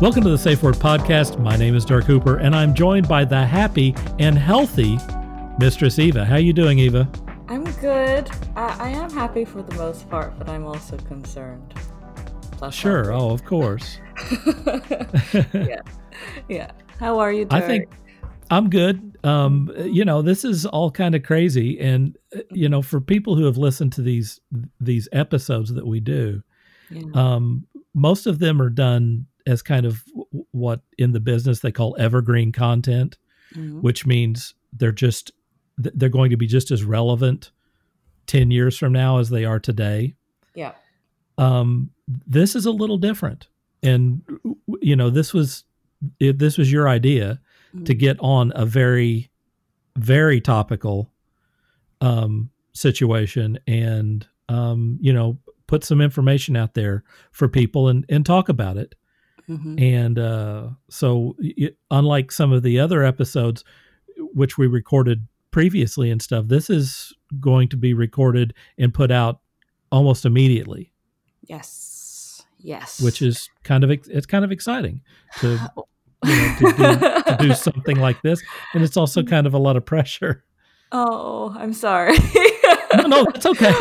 Welcome to the Safe Word Podcast. My name is Dirk Hooper, and I'm joined by the happy and healthy Mistress Eva. How you doing, Eva? I'm good. I, I am happy for the most part, but I'm also concerned. Plus sure. Oh, of course. yeah. Yeah. How are you? Dirk? I think I'm good. Um, you know, this is all kind of crazy, and you know, for people who have listened to these these episodes that we do, yeah. um, most of them are done as kind of what in the business they call evergreen content, mm-hmm. which means they're just they're going to be just as relevant 10 years from now as they are today. Yeah. Um, this is a little different. And you know, this was this was your idea mm-hmm. to get on a very very topical um situation and um you know put some information out there for people and and talk about it Mm-hmm. And uh, so, it, unlike some of the other episodes, which we recorded previously and stuff, this is going to be recorded and put out almost immediately. Yes. Yes. Which is kind of it's kind of exciting to you know to do, to do something like this, and it's also kind of a lot of pressure. Oh, I'm sorry. no, no, that's okay.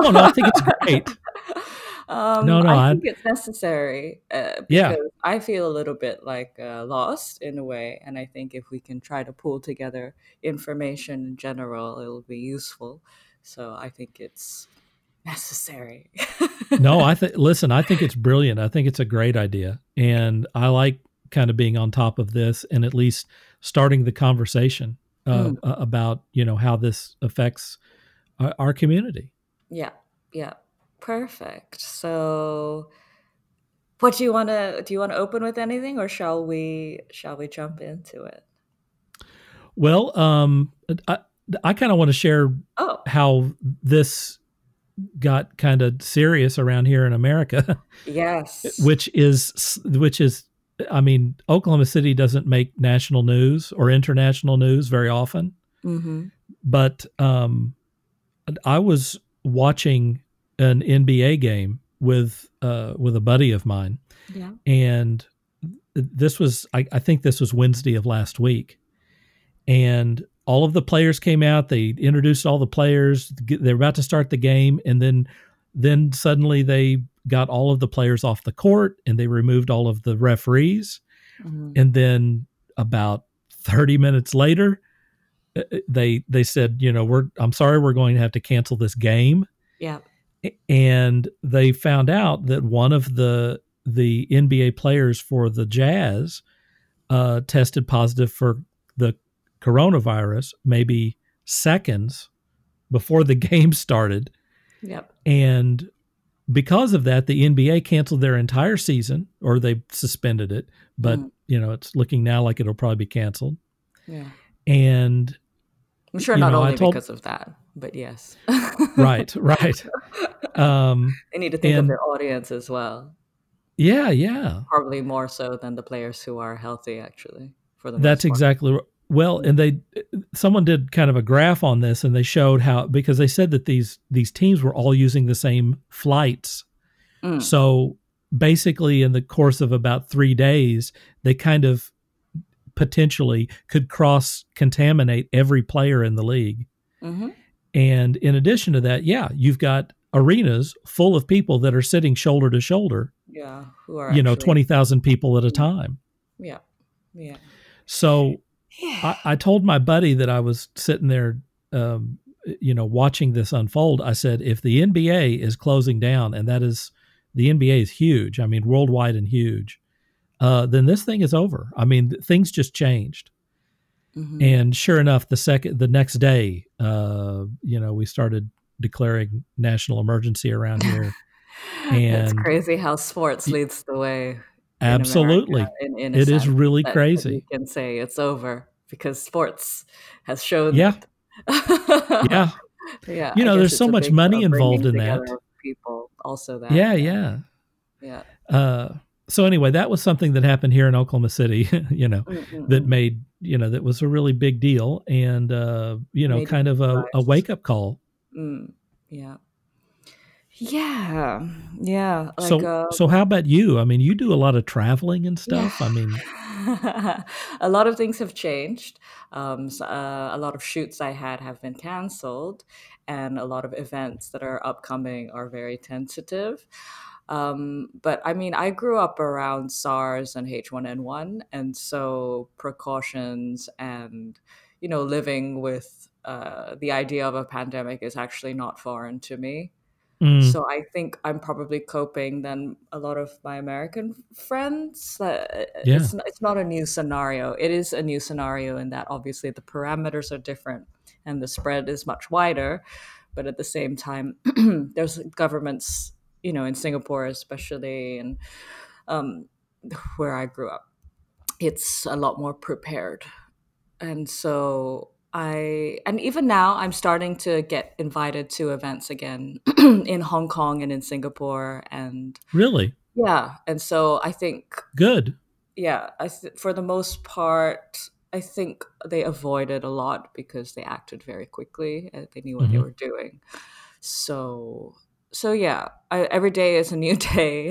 No, no, I think it's great. Um, no, no, I think I'd... it's necessary. Uh, yeah, I feel a little bit like uh, lost in a way, and I think if we can try to pull together information in general, it'll be useful. So I think it's necessary. no, I think. Listen, I think it's brilliant. I think it's a great idea, and I like kind of being on top of this and at least starting the conversation uh, mm. about you know how this affects our, our community. Yeah, yeah. Perfect. So what do you want to do you want to open with anything or shall we shall we jump into it? Well, um I I kind of want to share oh. how this got kind of serious around here in America. Yes. which is which is I mean, Oklahoma City doesn't make national news or international news very often. Mm-hmm. But um, I was watching an NBA game with uh, with a buddy of mine, yeah. and this was I, I think this was Wednesday of last week, and all of the players came out. They introduced all the players. They're about to start the game, and then then suddenly they got all of the players off the court, and they removed all of the referees, mm-hmm. and then about thirty minutes later, uh, uh, they they said, you know, we're I'm sorry, we're going to have to cancel this game. Yeah and they found out that one of the the NBA players for the Jazz uh, tested positive for the coronavirus, maybe seconds before the game started. Yep. And because of that, the NBA canceled their entire season, or they suspended it. But mm. you know, it's looking now like it'll probably be canceled. Yeah. And I'm sure not know, only told, because of that, but yes. right, right. Um, they need to think and, of their audience as well. Yeah, yeah. Probably more so than the players who are healthy, actually. For the that's exactly right. well, and they someone did kind of a graph on this, and they showed how because they said that these these teams were all using the same flights, mm. so basically in the course of about three days, they kind of potentially could cross contaminate every player in the league. Mm-hmm. And in addition to that, yeah, you've got arenas full of people that are sitting shoulder to shoulder. Yeah, who are you know twenty thousand people at a time. Yeah, yeah. So yeah. I, I, told my buddy that I was sitting there, um, you know, watching this unfold. I said, if the NBA is closing down, and that is the NBA is huge. I mean, worldwide and huge. Uh, then this thing is over. I mean, things just changed. Mm-hmm. And sure enough, the second, the next day, uh, you know, we started declaring national emergency around here. and it's crazy how sports leads the way. Absolutely, in, in it is really crazy. You can say it's over because sports has shown. Yeah, yeah, yeah. You know, there's so much money involved in that. People also that. Yeah, yeah, yeah. Uh, so anyway, that was something that happened here in Oklahoma City. you know, mm-hmm. that made you know that was a really big deal, and uh, you know, made kind of a, a wake up call Mm, yeah. Yeah, yeah. Like, so, uh, so how about you? I mean, you do a lot of traveling and stuff. Yeah. I mean, a lot of things have changed. Um, so, uh, a lot of shoots I had have been canceled, and a lot of events that are upcoming are very tentative. Um, but I mean, I grew up around SARS and H1N1, and so precautions and you know living with uh, the idea of a pandemic is actually not foreign to me. Mm. So I think I'm probably coping than a lot of my American friends. Uh, yeah. it's, it's not a new scenario. It is a new scenario in that obviously the parameters are different and the spread is much wider. But at the same time, there's governments, you know, in Singapore especially, and um, where I grew up, it's a lot more prepared. And so I and even now I'm starting to get invited to events again in Hong Kong and in Singapore and Really? Yeah, and so I think Good. Yeah, I th- for the most part I think they avoided a lot because they acted very quickly and they knew what mm-hmm. they were doing. So so yeah, I, every day is a new day,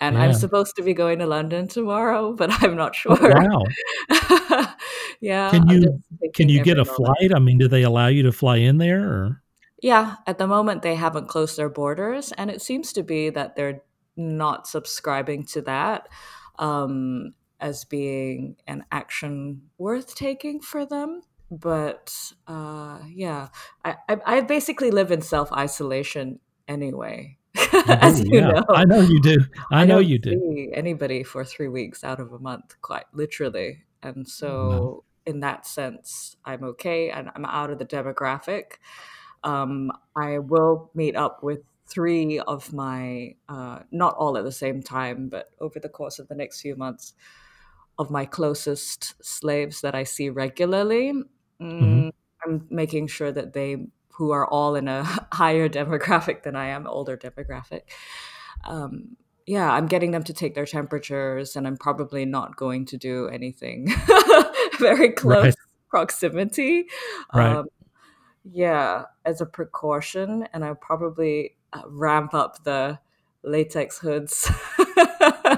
and yeah. I'm supposed to be going to London tomorrow, but I'm not oh, sure. Oh, wow. yeah. Can you can you get a moment. flight? I mean, do they allow you to fly in there? Or? Yeah, at the moment they haven't closed their borders, and it seems to be that they're not subscribing to that um, as being an action worth taking for them but uh, yeah, I, I, I basically live in self isolation anyway. As you yeah. know, I know you do. I, I know you do. anybody for three weeks out of a month, quite literally, and so in that sense, I'm okay, and I'm out of the demographic. Um, I will meet up with three of my, uh, not all at the same time, but over the course of the next few months, of my closest slaves that I see regularly. Mm, mm-hmm. I'm making sure that they who are all in a higher demographic than I am, older demographic. Um, yeah, I'm getting them to take their temperatures, and I'm probably not going to do anything very close right. proximity. Right. Um, yeah, as a precaution, and I'll probably uh, ramp up the latex hoods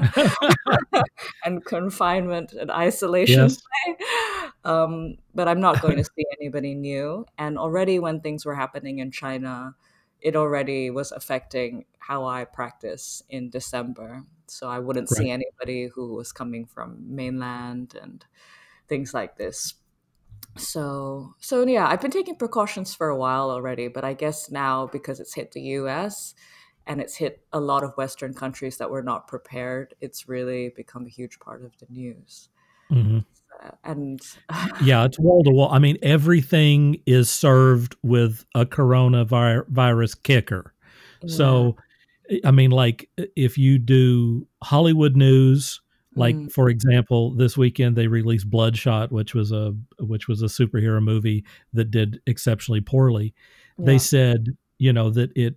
and confinement and isolation. Yes. Um, but I'm not going to see anybody new. And already, when things were happening in China, it already was affecting how I practice in December. So I wouldn't right. see anybody who was coming from mainland and things like this. So, so yeah, I've been taking precautions for a while already, but I guess now because it's hit the US, and it's hit a lot of Western countries that were not prepared. It's really become a huge part of the news. Mm-hmm. Uh, and yeah, it's wall to wall. I mean, everything is served with a coronavirus kicker. Yeah. So, I mean, like if you do Hollywood news, like mm. for example, this weekend they released Bloodshot, which was a which was a superhero movie that did exceptionally poorly. Yeah. They said, you know, that it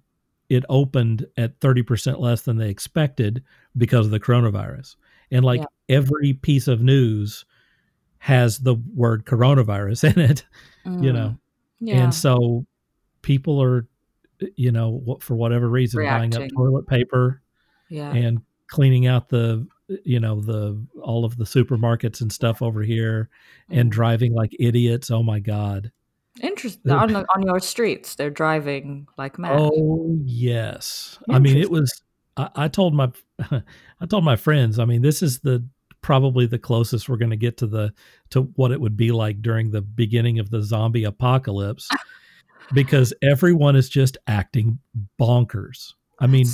it opened at 30% less than they expected because of the coronavirus. And like yeah. every piece of news has the word coronavirus in it, mm. you know. Yeah. And so people are, you know, for whatever reason, Reacting. buying up toilet paper yeah. and cleaning out the, you know, the all of the supermarkets and stuff over here mm. and driving like idiots. Oh my God. Interesting. on, the, on your streets, they're driving like mad. Oh yes. I mean, it was. I, I told my, I told my friends. I mean, this is the probably the closest we're going to get to the to what it would be like during the beginning of the zombie apocalypse, because everyone is just acting bonkers. I mean,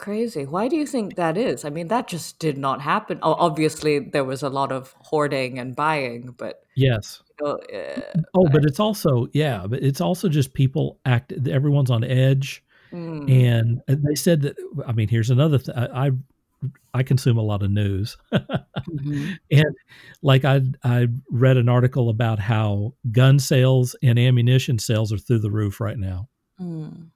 crazy. Why do you think that is? I mean, that just did not happen. Oh, obviously, there was a lot of hoarding and buying, but yes, uh, oh, but it's also yeah, but it's also just people act. Everyone's on edge, mm. and they said that. I mean, here's another thing. I, I I consume a lot of news, mm-hmm. and like I I read an article about how gun sales and ammunition sales are through the roof right now. Mm.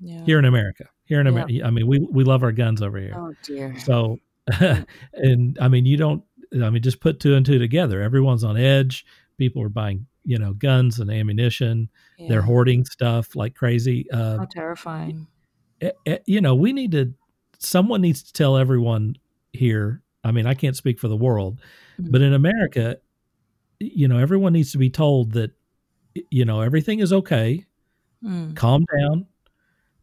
Yeah. Here in America, here in yeah. America, I mean we we love our guns over here. Oh dear. So, and I mean you don't. I mean just put two and two together. Everyone's on edge people are buying you know guns and ammunition yeah. they're hoarding stuff like crazy uh, How terrifying you know, we need to, someone needs to tell everyone here. I mean, I can't speak for the world, mm-hmm. but in America, you know, everyone needs to be told that, you know, everything is okay. Mm. Calm down,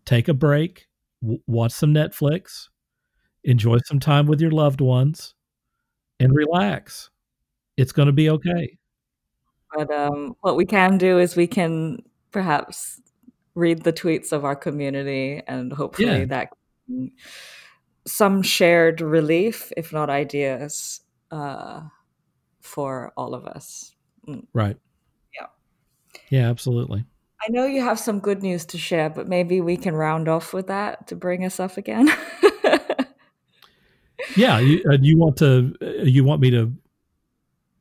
take a break, w- watch some Netflix, enjoy some time with your loved ones, and relax. It's going to be okay. But um, what we can do is we can perhaps read the tweets of our community and hopefully yeah. that some shared relief, if not ideas, uh, for all of us. Mm. Right. Yeah. Yeah, absolutely. I know you have some good news to share, but maybe we can round off with that to bring us up again. yeah, you, uh, you want to uh, you want me to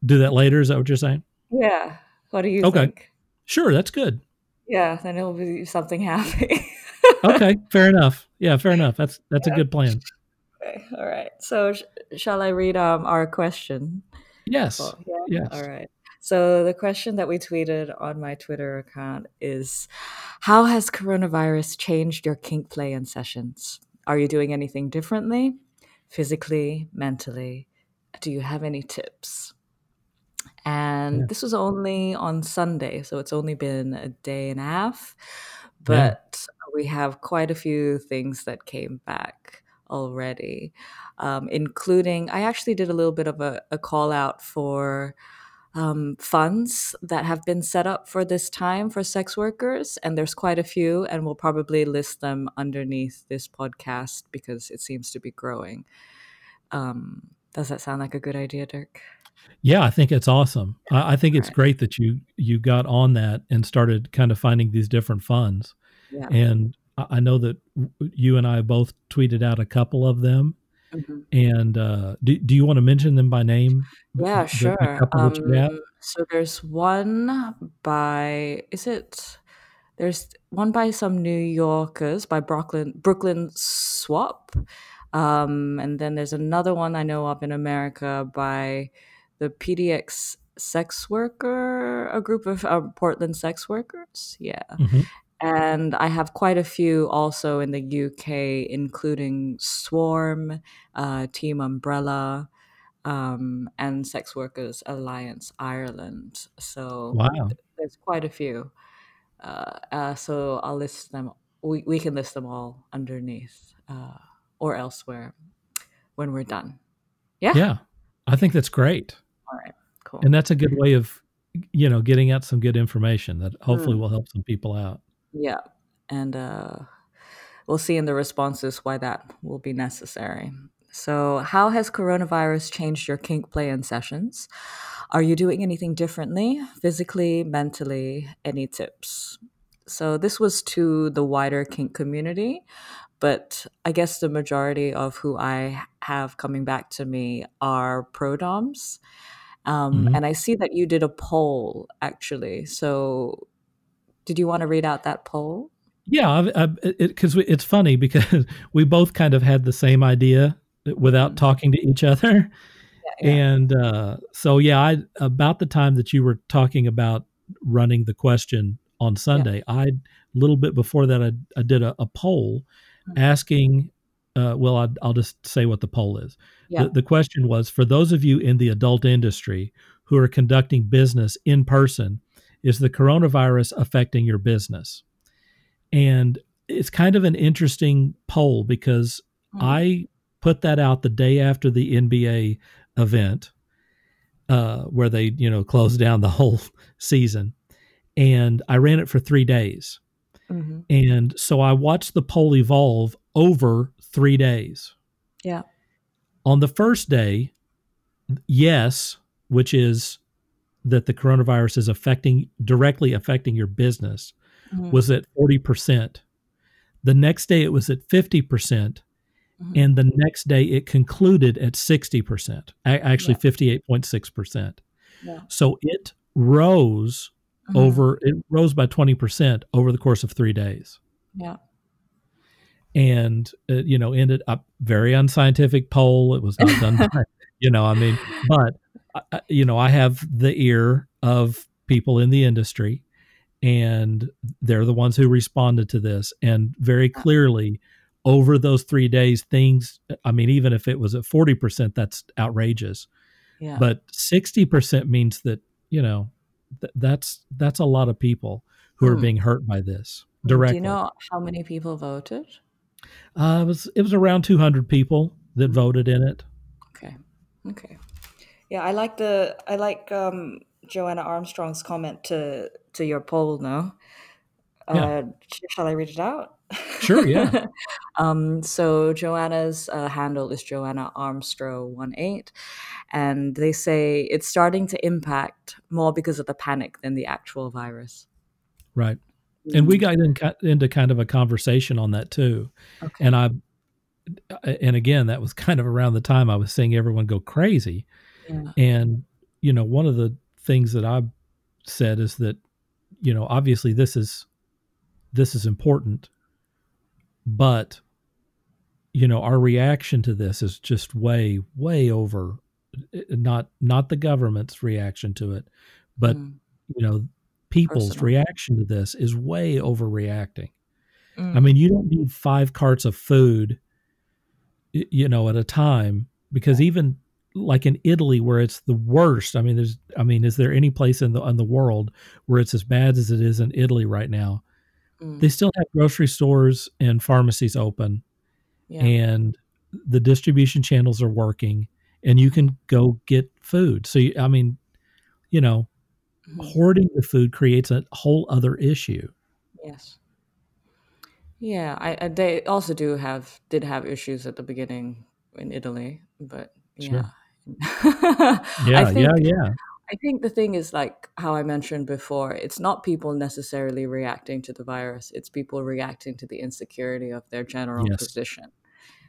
do that later? Is that what you're saying? Yeah. What do you okay. think? Sure, that's good. Yeah, then it'll be something happy. okay, fair enough. Yeah, fair enough. That's that's yeah. a good plan. Okay, all right. So, sh- shall I read um our question? Yes. Oh, yeah. Yes. All right. So the question that we tweeted on my Twitter account is how has coronavirus changed your kink play and sessions? Are you doing anything differently? Physically, mentally? Do you have any tips? And yeah. this was only on Sunday, so it's only been a day and a half. But yeah. we have quite a few things that came back already, um, including I actually did a little bit of a, a call out for um, funds that have been set up for this time for sex workers, and there's quite a few, and we'll probably list them underneath this podcast because it seems to be growing. Um, does that sound like a good idea, Dirk? Yeah, I think it's awesome. I, I think it's right. great that you you got on that and started kind of finding these different funds. Yeah. And I know that you and I both tweeted out a couple of them. Mm-hmm. And uh, do, do you want to mention them by name? Yeah, the, sure. The um, so there's one by, is it? There's one by some New Yorkers by Brooklyn Brooklyn SWOP, um, and then there's another one I know of in America by the PDX sex worker, a group of uh, Portland sex workers. Yeah. Mm-hmm. And I have quite a few also in the UK, including Swarm, uh, Team Umbrella, um, and Sex Workers Alliance Ireland. So wow. there's quite a few. Uh, uh, so I'll list them. We, we can list them all underneath uh, or elsewhere when we're done. Yeah. Yeah. I think that's great. All right. Cool. And that's a good way of, you know, getting out some good information that hopefully mm. will help some people out. Yeah. And uh, we'll see in the responses why that will be necessary. So, how has coronavirus changed your kink play and sessions? Are you doing anything differently, physically, mentally? Any tips? So, this was to the wider kink community, but I guess the majority of who I have coming back to me are pro doms. Um, mm-hmm. And I see that you did a poll actually. So, did you want to read out that poll? Yeah, because it, it's funny because we both kind of had the same idea without mm-hmm. talking to each other. Yeah, yeah. And uh, so, yeah, I about the time that you were talking about running the question on Sunday, yeah. I a little bit before that I, I did a, a poll mm-hmm. asking. Uh, well, I, will just say what the poll is. The, the question was for those of you in the adult industry who are conducting business in person is the coronavirus affecting your business? And it's kind of an interesting poll because mm. I put that out the day after the NBA event, uh, where they, you know, closed down the whole season. And I ran it for three days. Mm-hmm. And so I watched the poll evolve over three days. Yeah. On the first day, yes, which is that the coronavirus is affecting directly affecting your business mm-hmm. was at 40%. The next day it was at 50%. percent mm hmm And the next day it concluded at 60%, actually yeah. 58.6%. Yeah. So it rose mm-hmm. over, it rose by 20% over the course of three days. Yeah. And, uh, you know, ended up very unscientific poll. It was not done by, you know, I mean, but you know, I have the ear of people in the industry, and they're the ones who responded to this and very clearly over those three days things i mean even if it was at 40% that's outrageous yeah. but 60% means that you know th- that's that's a lot of people who are hmm. being hurt by this directly. Do you know how many people voted? Uh, it was it was around 200 people that hmm. voted in it. Okay, okay, yeah. I like the I like um, Joanna Armstrong's comment to to your poll. Now, uh, yeah. shall I read it out? Sure. Yeah. um, so Joanna's uh, handle is Joanna Armstrong one eight, and they say it's starting to impact more because of the panic than the actual virus. Right. And we got in, into kind of a conversation on that too. Okay. And I, and again, that was kind of around the time I was seeing everyone go crazy. Yeah. And, you know, one of the things that I've said is that, you know, obviously this is, this is important, but, you know, our reaction to this is just way, way over, not, not the government's reaction to it, but, mm. you know, people's Personal. reaction to this is way overreacting. Mm. I mean, you don't need five carts of food, you know, at a time because even like in Italy where it's the worst. I mean, there's, I mean, is there any place in the in the world where it's as bad as it is in Italy right now? Mm. They still have grocery stores and pharmacies open, yeah. and the distribution channels are working, and you can go get food. So, I mean, you know, mm-hmm. hoarding the food creates a whole other issue. Yes. Yeah, I, I, they also do have did have issues at the beginning in Italy, but yeah. Sure. yeah, think, yeah, yeah. I think the thing is like how I mentioned before, it's not people necessarily reacting to the virus, it's people reacting to the insecurity of their general yes. position.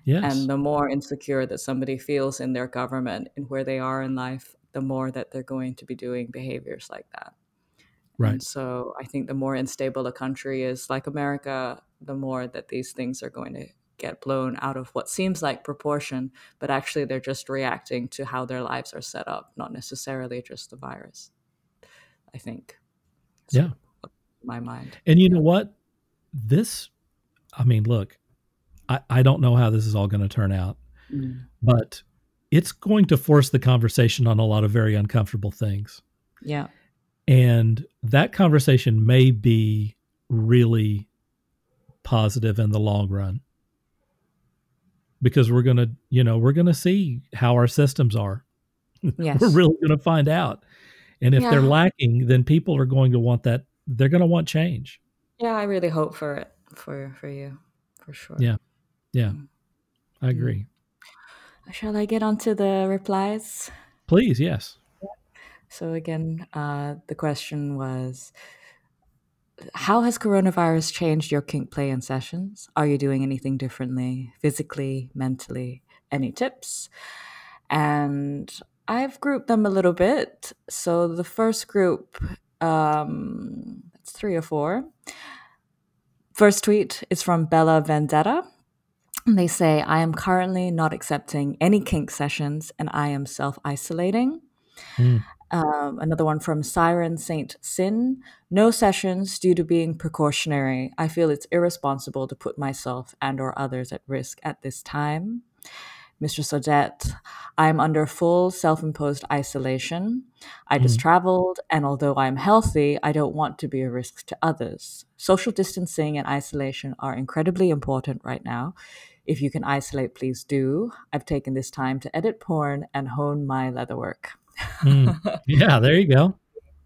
Yes. And the more insecure that somebody feels in their government and where they are in life, the more that they're going to be doing behaviors like that. Right. And so I think the more unstable a country is, like America, the more that these things are going to get blown out of what seems like proportion, but actually they're just reacting to how their lives are set up, not necessarily just the virus. I think. So, yeah. My mind. And you know what? This, I mean, look, I, I don't know how this is all going to turn out, mm. but it's going to force the conversation on a lot of very uncomfortable things. Yeah. And that conversation may be really positive in the long run because we're going to, you know, we're going to see how our systems are. Yes. we're really going to find out. And if yeah. they're lacking, then people are going to want that. They're going to want change. Yeah, I really hope for it for for you, for sure. Yeah, yeah, mm. I agree. Shall I get on to the replies? Please, yes. So, again, uh, the question was How has coronavirus changed your kink play and sessions? Are you doing anything differently, physically, mentally? Any tips? And I've grouped them a little bit. So, the first group, um, it's three or four. First tweet is from Bella Vendetta. They say, I am currently not accepting any kink sessions and I am self isolating. Mm. Um, another one from Siren Saint Sin. No sessions due to being precautionary. I feel it's irresponsible to put myself and or others at risk at this time. Mr. Odette, I am under full self-imposed isolation. I just mm. traveled, and although I am healthy, I don't want to be a risk to others. Social distancing and isolation are incredibly important right now. If you can isolate, please do. I've taken this time to edit porn and hone my leatherwork. Mm. Yeah, there you go.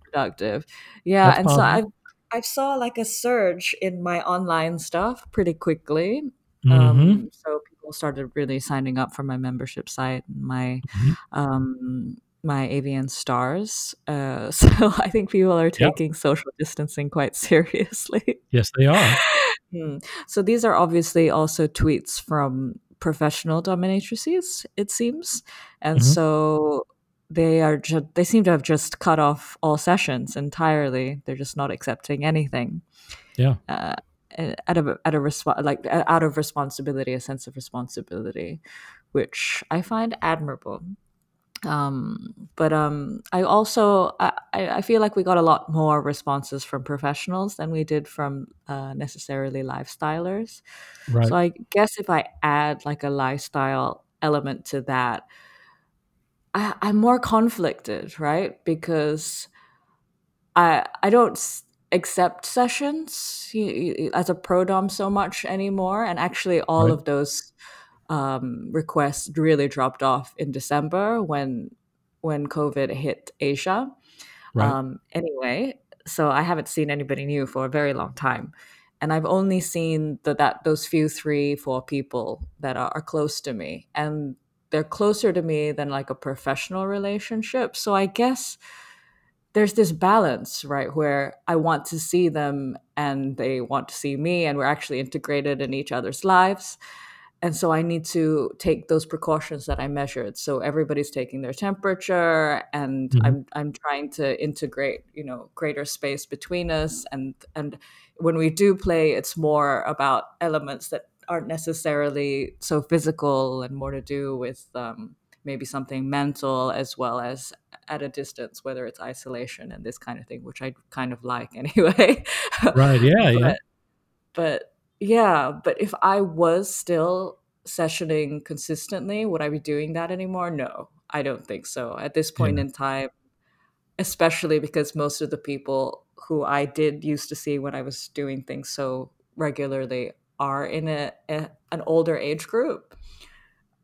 Productive. Yeah, That's and positive. so I I saw like a surge in my online stuff pretty quickly. Um, mm-hmm. Um, so people started really signing up for my membership site, my mm-hmm. um, my AVN Stars. Uh, so I think people are taking yep. social distancing quite seriously. Yes, they are. Hmm. So these are obviously also tweets from professional dominatrices, it seems, and mm-hmm. so they are just they seem to have just cut off all sessions entirely. They're just not accepting anything. Yeah. Uh, out of out of resp- like out of responsibility, a sense of responsibility, which I find admirable. um, but um, I also I, I feel like we got a lot more responses from professionals than we did from uh, necessarily lifestylers. Right. So I guess if I add like a lifestyle element to that, I, I'm more conflicted, right? Because I I don't accept sessions as a pro dom so much anymore, and actually all right. of those um, requests really dropped off in December when when COVID hit Asia. Right. Um, anyway, so I haven't seen anybody new for a very long time, and I've only seen the, that those few three four people that are, are close to me, and they're closer to me than like a professional relationship. So I guess there's this balance, right, where I want to see them and they want to see me, and we're actually integrated in each other's lives and so I need to take those precautions that I measured. So everybody's taking their temperature, and mm-hmm. I'm I'm trying to integrate, you know, greater space between us. And and when we do play, it's more about elements that aren't necessarily so physical and more to do with um, maybe something mental as well as at a distance, whether it's isolation and this kind of thing, which I kind of like anyway. Right. Yeah. but, yeah. But yeah, but if I was still sessioning consistently, would I be doing that anymore? No, I don't think so. At this point yeah. in time, especially because most of the people who I did used to see when I was doing things so regularly are in a, a an older age group.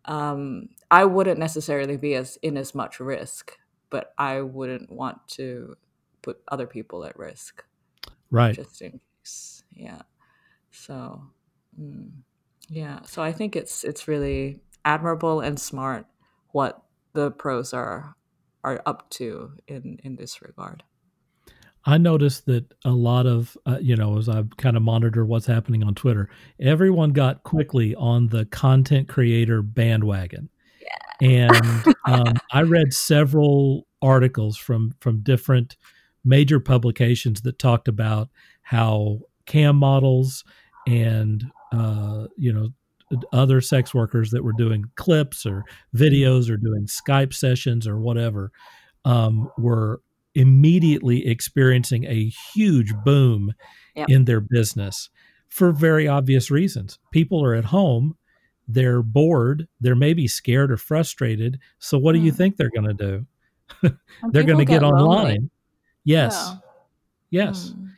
Um, I wouldn't necessarily be as in as much risk, but I wouldn't want to put other people at risk. Right. Just in case. Yeah. So, mm, yeah. So I think it's it's really admirable and smart what the pros are are up to in in this regard. I noticed that a lot of, uh, you know, as I kind of monitor what's happening on Twitter, everyone got quickly on the content creator bandwagon. Yeah. And um, I read several articles from from different major publications that talked about how cam models and uh, you know other sex workers that were doing clips or videos or doing Skype sessions or whatever um, were immediately experiencing a huge boom yep. in their business for very obvious reasons. People are at home, they're bored, they're maybe scared or frustrated. So, what mm. do you hmm. think they're going to do? they're going to get, get online. Yes. Yeah. Yes. Mm.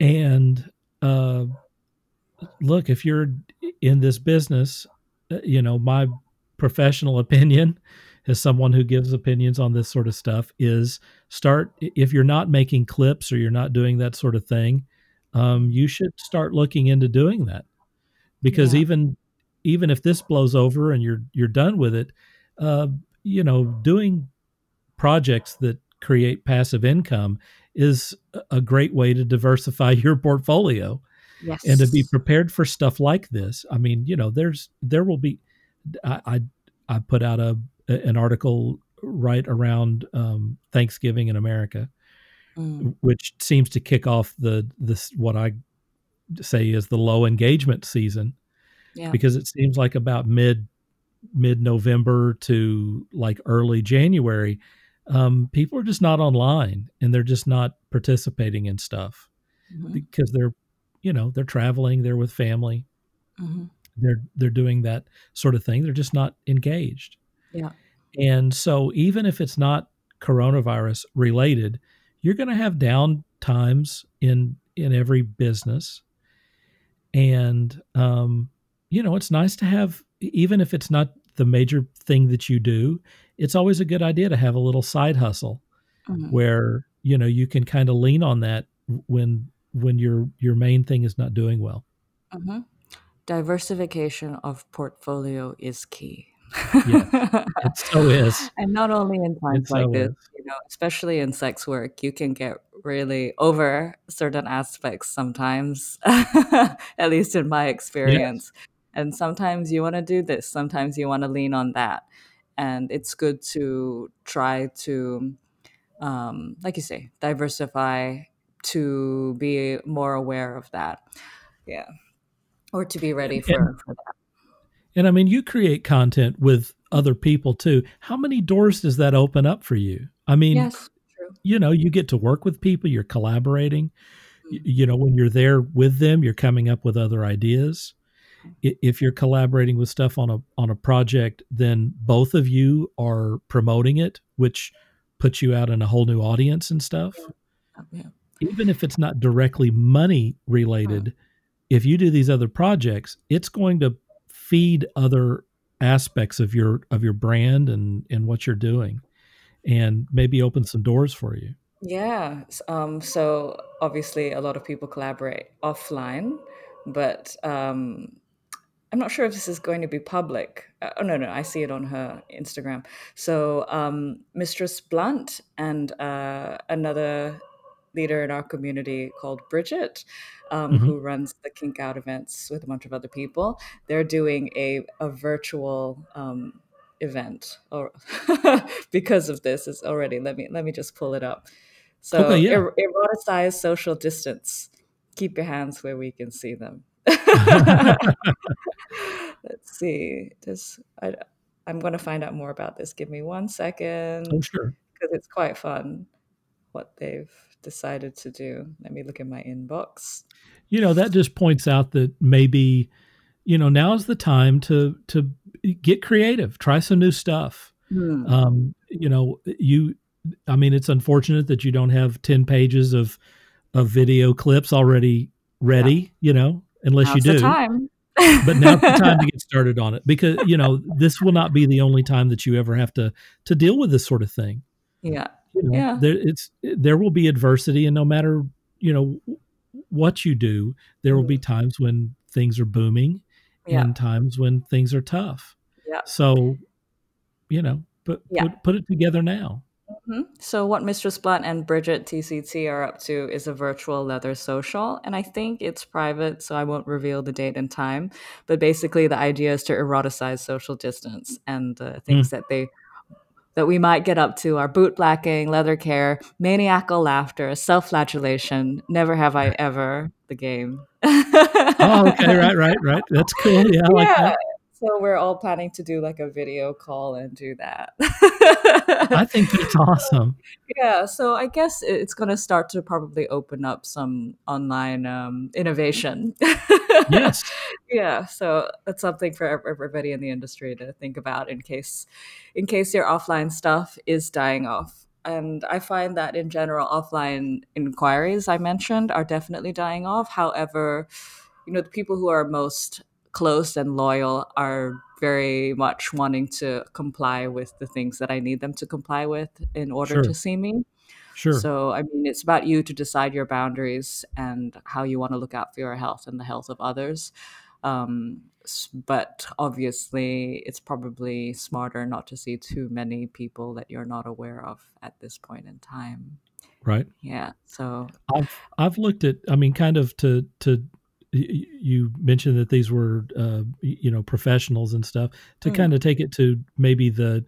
And uh, look, if you're in this business, uh, you know, my professional opinion as someone who gives opinions on this sort of stuff is start if you're not making clips or you're not doing that sort of thing um, you should start looking into doing that because yeah. even even if this blows over and you're you're done with it uh, you know doing projects that create passive income is a great way to diversify your portfolio Yes. And to be prepared for stuff like this. I mean, you know, there's there will be I I, I put out a an article right around um, Thanksgiving in America, mm. which seems to kick off the this what I say is the low engagement season. Yeah. Because it seems like about mid mid November to like early January, um, people are just not online and they're just not participating in stuff mm-hmm. because they're you know they're traveling they're with family mm-hmm. they're they're doing that sort of thing they're just not engaged yeah and so even if it's not coronavirus related you're going to have down times in in every business and um you know it's nice to have even if it's not the major thing that you do it's always a good idea to have a little side hustle mm-hmm. where you know you can kind of lean on that when when your your main thing is not doing well. Mm-hmm. Diversification of portfolio is key. Yeah, it so is. And not only in times like this, is. you know, especially in sex work, you can get really over certain aspects sometimes, at least in my experience. Yes. And sometimes you want to do this, sometimes you want to lean on that. And it's good to try to, um, like you say, diversify to be more aware of that. Yeah. Or to be ready for, and, for that. And I mean, you create content with other people too. How many doors does that open up for you? I mean, yes, you know, you get to work with people, you're collaborating. Mm-hmm. You know, when you're there with them, you're coming up with other ideas. If you're collaborating with stuff on a on a project, then both of you are promoting it, which puts you out in a whole new audience and stuff. Yeah. Yeah. Even if it's not directly money related, if you do these other projects, it's going to feed other aspects of your of your brand and and what you're doing and maybe open some doors for you. Yeah um, so obviously a lot of people collaborate offline but um, i'm not sure if this is going to be public. Uh, oh no no i see it on her instagram. So um, mistress blunt and uh, another leader in our community called Bridget, um, mm-hmm. who runs the Kink Out events with a bunch of other people. They're doing a, a virtual um, event or because of this is already let me let me just pull it up so okay, yeah. er- eroticize social distance keep your hands where we can see them let's see this I, i'm going to find out more about this give me one second oh sure because it's quite fun what they've decided to do. Let me look at my inbox. You know, that just points out that maybe, you know, now's the time to to get creative, try some new stuff. Hmm. Um, you know, you I mean, it's unfortunate that you don't have 10 pages of of video clips already ready, yeah. you know, unless now's you do. time. but now's the time to get started on it because you know this will not be the only time that you ever have to to deal with this sort of thing. Yeah you know, yeah. there it's there will be adversity, and no matter you know what you do, there will be mm-hmm. times when things are booming, yeah. and times when things are tough. Yeah. So, you know, put yeah. put, put it together now. Mm-hmm. So, what Mistress Blunt and Bridget TCT are up to is a virtual leather social. And I think it's private, so I won't reveal the date and time. But basically, the idea is to eroticize social distance and uh, things mm. that they that we might get up to are boot blacking, leather care, maniacal laughter, self flagellation, never have I ever, the game. oh, okay, right, right, right. That's cool. Yeah, I like yeah. that. So we're all planning to do like a video call and do that. I think that's awesome. Yeah, so I guess it's going to start to probably open up some online um, innovation. yes. Yeah, so that's something for everybody in the industry to think about in case, in case your offline stuff is dying off. And I find that in general, offline inquiries I mentioned are definitely dying off. However, you know, the people who are most close and loyal are very much wanting to comply with the things that I need them to comply with in order sure. to see me. Sure. So, I mean, it's about you to decide your boundaries and how you want to look out for your health and the health of others. Um, but obviously, it's probably smarter not to see too many people that you're not aware of at this point in time. Right. Yeah. So I've I've looked at. I mean, kind of to to you mentioned that these were uh, you know professionals and stuff to mm. kind of take it to maybe the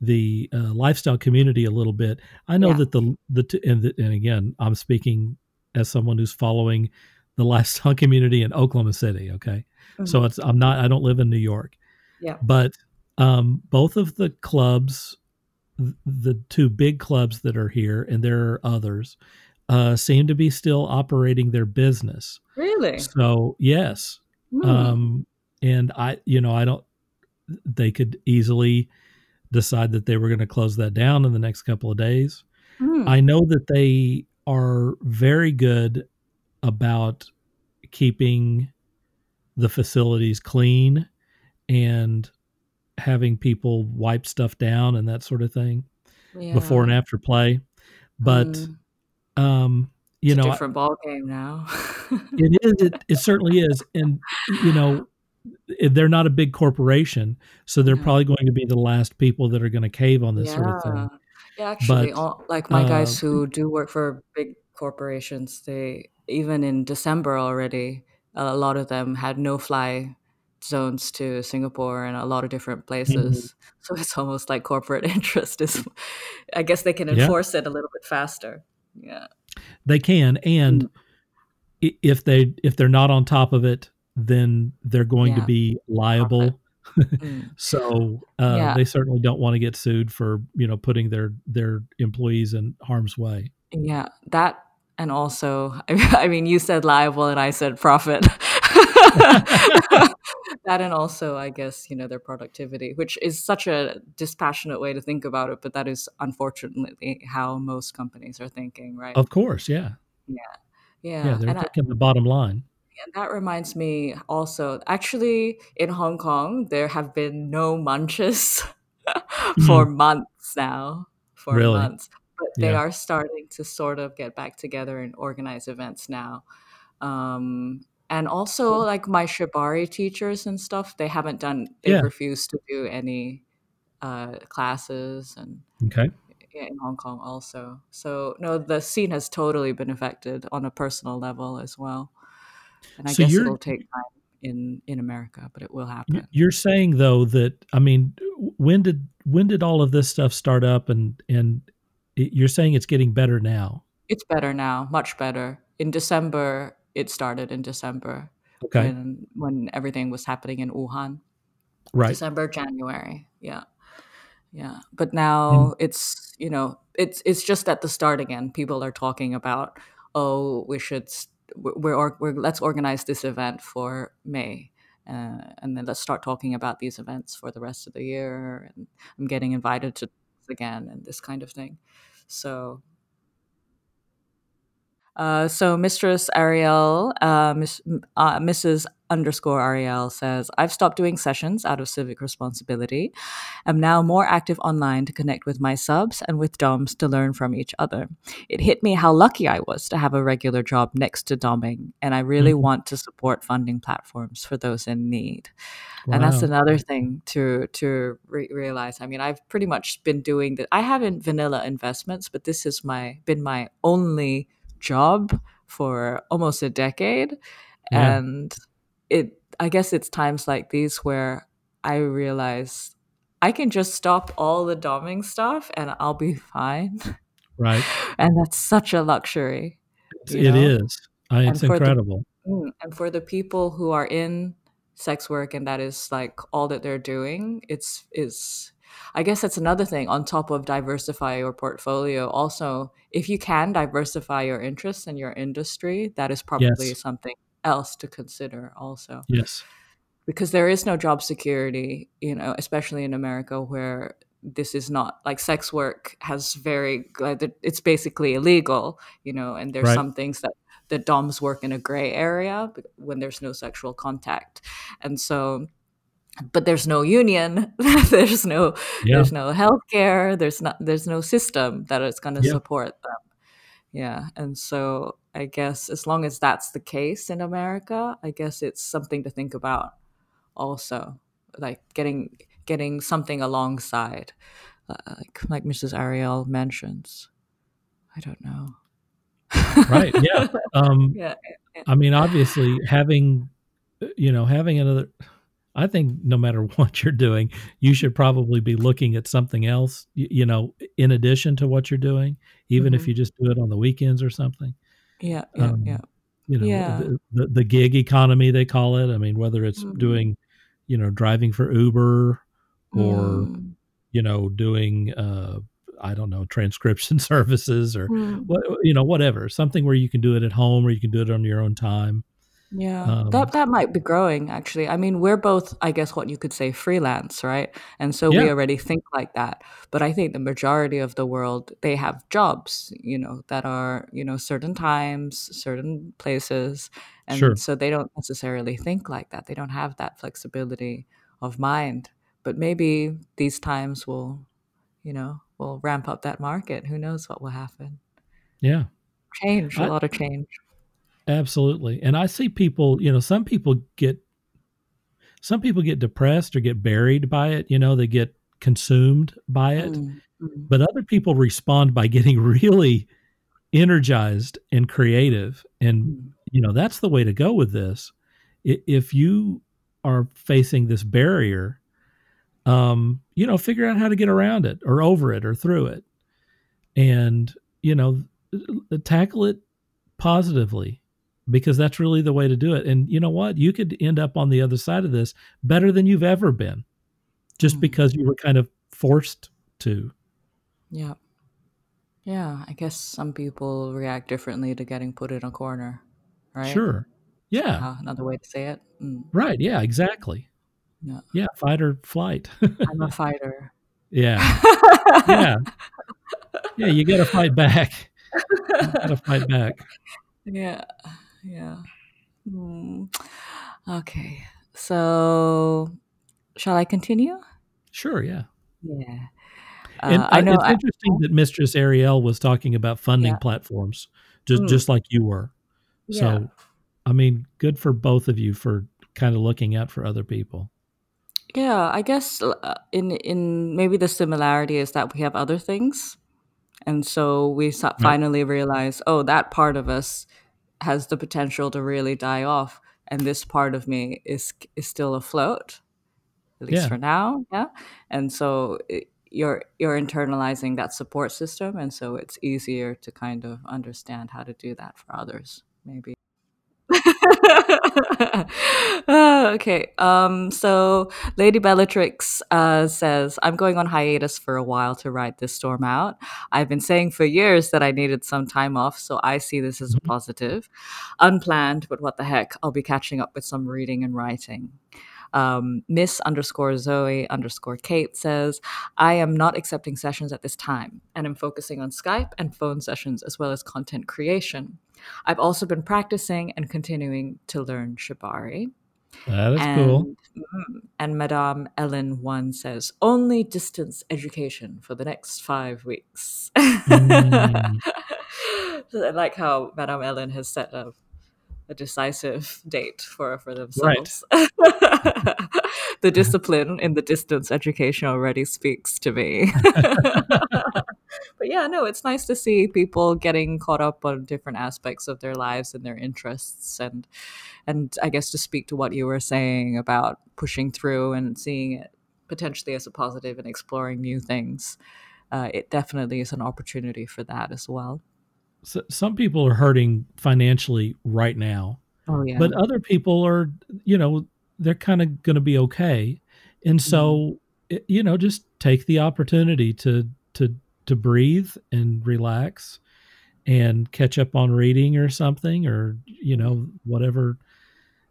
the uh, lifestyle community a little bit. I know yeah. that the the and, the, and again, I'm speaking as someone who's following the lifestyle community in Oklahoma City. Okay, mm-hmm. so it's I'm not I don't live in New York. Yeah, but um, both of the clubs, the two big clubs that are here, and there are others uh, seem to be still operating their business. Really? So yes, mm. um, and I, you know, I don't. They could easily decide that they were going to close that down in the next couple of days. Mm. I know that they are very good about keeping the facilities clean and having people wipe stuff down and that sort of thing yeah. before and after play. But mm um, you it's know, different ball game now. it is. It, it certainly is, and you know, they're not a big corporation, so they're yeah. probably going to be the last people that are going to cave on this yeah. sort of thing. Yeah, actually, but, all, like my uh, guys who do work for big corporations, they even in December already, a lot of them had no fly zones to Singapore and a lot of different places. Mm-hmm. So it's almost like corporate interest is. I guess they can enforce yeah. it a little bit faster. Yeah. They can and mm. if they if they're not on top of it, then they're going yeah. to be liable mm. so uh, yeah. they certainly don't want to get sued for you know putting their their employees in harm's way. Yeah, that and also, I mean, you said liable and I said profit. that and also, I guess, you know, their productivity, which is such a dispassionate way to think about it, but that is unfortunately how most companies are thinking, right? Of course, yeah. Yeah. Yeah. Yeah, they're and thinking I, the bottom line. And that reminds me also, actually, in Hong Kong, there have been no munches for mm. months now. For really? months. But they yeah. are starting to sort of get back together and organize events now. Um, and also like my shibari teachers and stuff they haven't done they yeah. refused to do any uh, classes and okay. in hong kong also. So no the scene has totally been affected on a personal level as well. And i so guess it'll take time in in america but it will happen. you're saying though that i mean when did when did all of this stuff start up and and you're saying it's getting better now? It's better now much better. In december it started in December. Okay. When, when everything was happening in Wuhan. Right. December, January. Yeah. Yeah. But now it's, you know, it's it's just at the start again. People are talking about, oh, we should we're, we're let's organize this event for May. Uh, and then let's start talking about these events for the rest of the year and i'm getting invited to again and this kind of thing so uh, so Mistress Ariel, uh, Miss, uh, Mrs. underscore Ariel says, I've stopped doing sessions out of civic responsibility. I'm now more active online to connect with my subs and with DOMs to learn from each other. It hit me how lucky I was to have a regular job next to DOMing, and I really mm-hmm. want to support funding platforms for those in need. Wow. And that's another thing to to re- realize. I mean, I've pretty much been doing that. I haven't vanilla investments, but this has my been my only job for almost a decade. Yeah. And it I guess it's times like these where I realize I can just stop all the doming stuff and I'll be fine. Right. and that's such a luxury. It know? is. I, it's incredible. The, mm, and for the people who are in sex work and that is like all that they're doing, it's is I guess that's another thing on top of diversify your portfolio. Also, if you can diversify your interests in your industry, that is probably yes. something else to consider also. Yes. Because there is no job security, you know, especially in America where this is not like sex work has very it's basically illegal, you know, and there's right. some things that the DOMs work in a gray area when there's no sexual contact. And so but there's no union there's no yeah. there's no healthcare there's not there's no system that is going to yeah. support them yeah and so i guess as long as that's the case in america i guess it's something to think about also like getting getting something alongside uh, like like mrs ariel mentions i don't know right yeah um yeah, yeah i mean obviously having you know having another I think no matter what you're doing, you should probably be looking at something else, you, you know, in addition to what you're doing, even mm-hmm. if you just do it on the weekends or something. Yeah, yeah, um, yeah. You know, yeah. The, the, the, gig economy they call it. I mean, whether it's mm-hmm. doing, you know, driving for Uber or, mm. you know, doing, uh, I don't know, transcription services or mm. what, you know, whatever, something where you can do it at home or you can do it on your own time. Yeah, um, that that might be growing actually. I mean, we're both, I guess, what you could say freelance, right? And so yeah. we already think like that. But I think the majority of the world they have jobs, you know, that are you know certain times, certain places, and sure. so they don't necessarily think like that. They don't have that flexibility of mind. But maybe these times will, you know, will ramp up that market. Who knows what will happen? Yeah, change a I, lot of change. Absolutely. And I see people, you know, some people get some people get depressed or get buried by it, you know, they get consumed by it. Mm-hmm. But other people respond by getting really energized and creative and mm-hmm. you know, that's the way to go with this. If you are facing this barrier, um, you know, figure out how to get around it or over it or through it. And, you know, tackle it positively because that's really the way to do it. And you know what? You could end up on the other side of this better than you've ever been just mm. because you were kind of forced to. Yeah. Yeah. I guess some people react differently to getting put in a corner, right? Sure. Yeah. Uh, another way to say it. Mm. Right. Yeah, exactly. Yeah. Yeah. Fight or flight. I'm a fighter. Yeah. yeah. Yeah. You got to fight back. You got to fight back. Yeah. Yeah. Mm. Okay. So, shall I continue? Sure. Yeah. Yeah. Uh, and I know it's interesting I, that Mistress Ariel was talking about funding yeah. platforms, just mm. just like you were. Yeah. So, I mean, good for both of you for kind of looking out for other people. Yeah, I guess uh, in in maybe the similarity is that we have other things, and so we right. finally realize, oh, that part of us has the potential to really die off, and this part of me is is still afloat, at least yeah. for now. Yeah, and so it, you're you're internalizing that support system, and so it's easier to kind of understand how to do that for others, maybe. okay. Um, so Lady Bellatrix uh, says, I'm going on hiatus for a while to ride this storm out. I've been saying for years that I needed some time off, so I see this as a mm-hmm. positive. Unplanned, but what the heck? I'll be catching up with some reading and writing. Um, Miss underscore Zoe underscore Kate says, I am not accepting sessions at this time and am focusing on Skype and phone sessions as well as content creation. I've also been practicing and continuing to learn Shibari. That is and, cool. Mm, and Madame Ellen one says only distance education for the next five weeks. Mm. I like how Madame Ellen has set a, a decisive date for for themselves. Right. the discipline in the distance education already speaks to me but yeah, no, it's nice to see people getting caught up on different aspects of their lives and their interests, and and I guess to speak to what you were saying about pushing through and seeing it potentially as a positive and exploring new things. Uh, it definitely is an opportunity for that as well. So some people are hurting financially right now. Oh yeah. But other people are, you know, they're kind of going to be okay. And so, mm-hmm. you know, just take the opportunity to to to breathe and relax and catch up on reading or something or you know whatever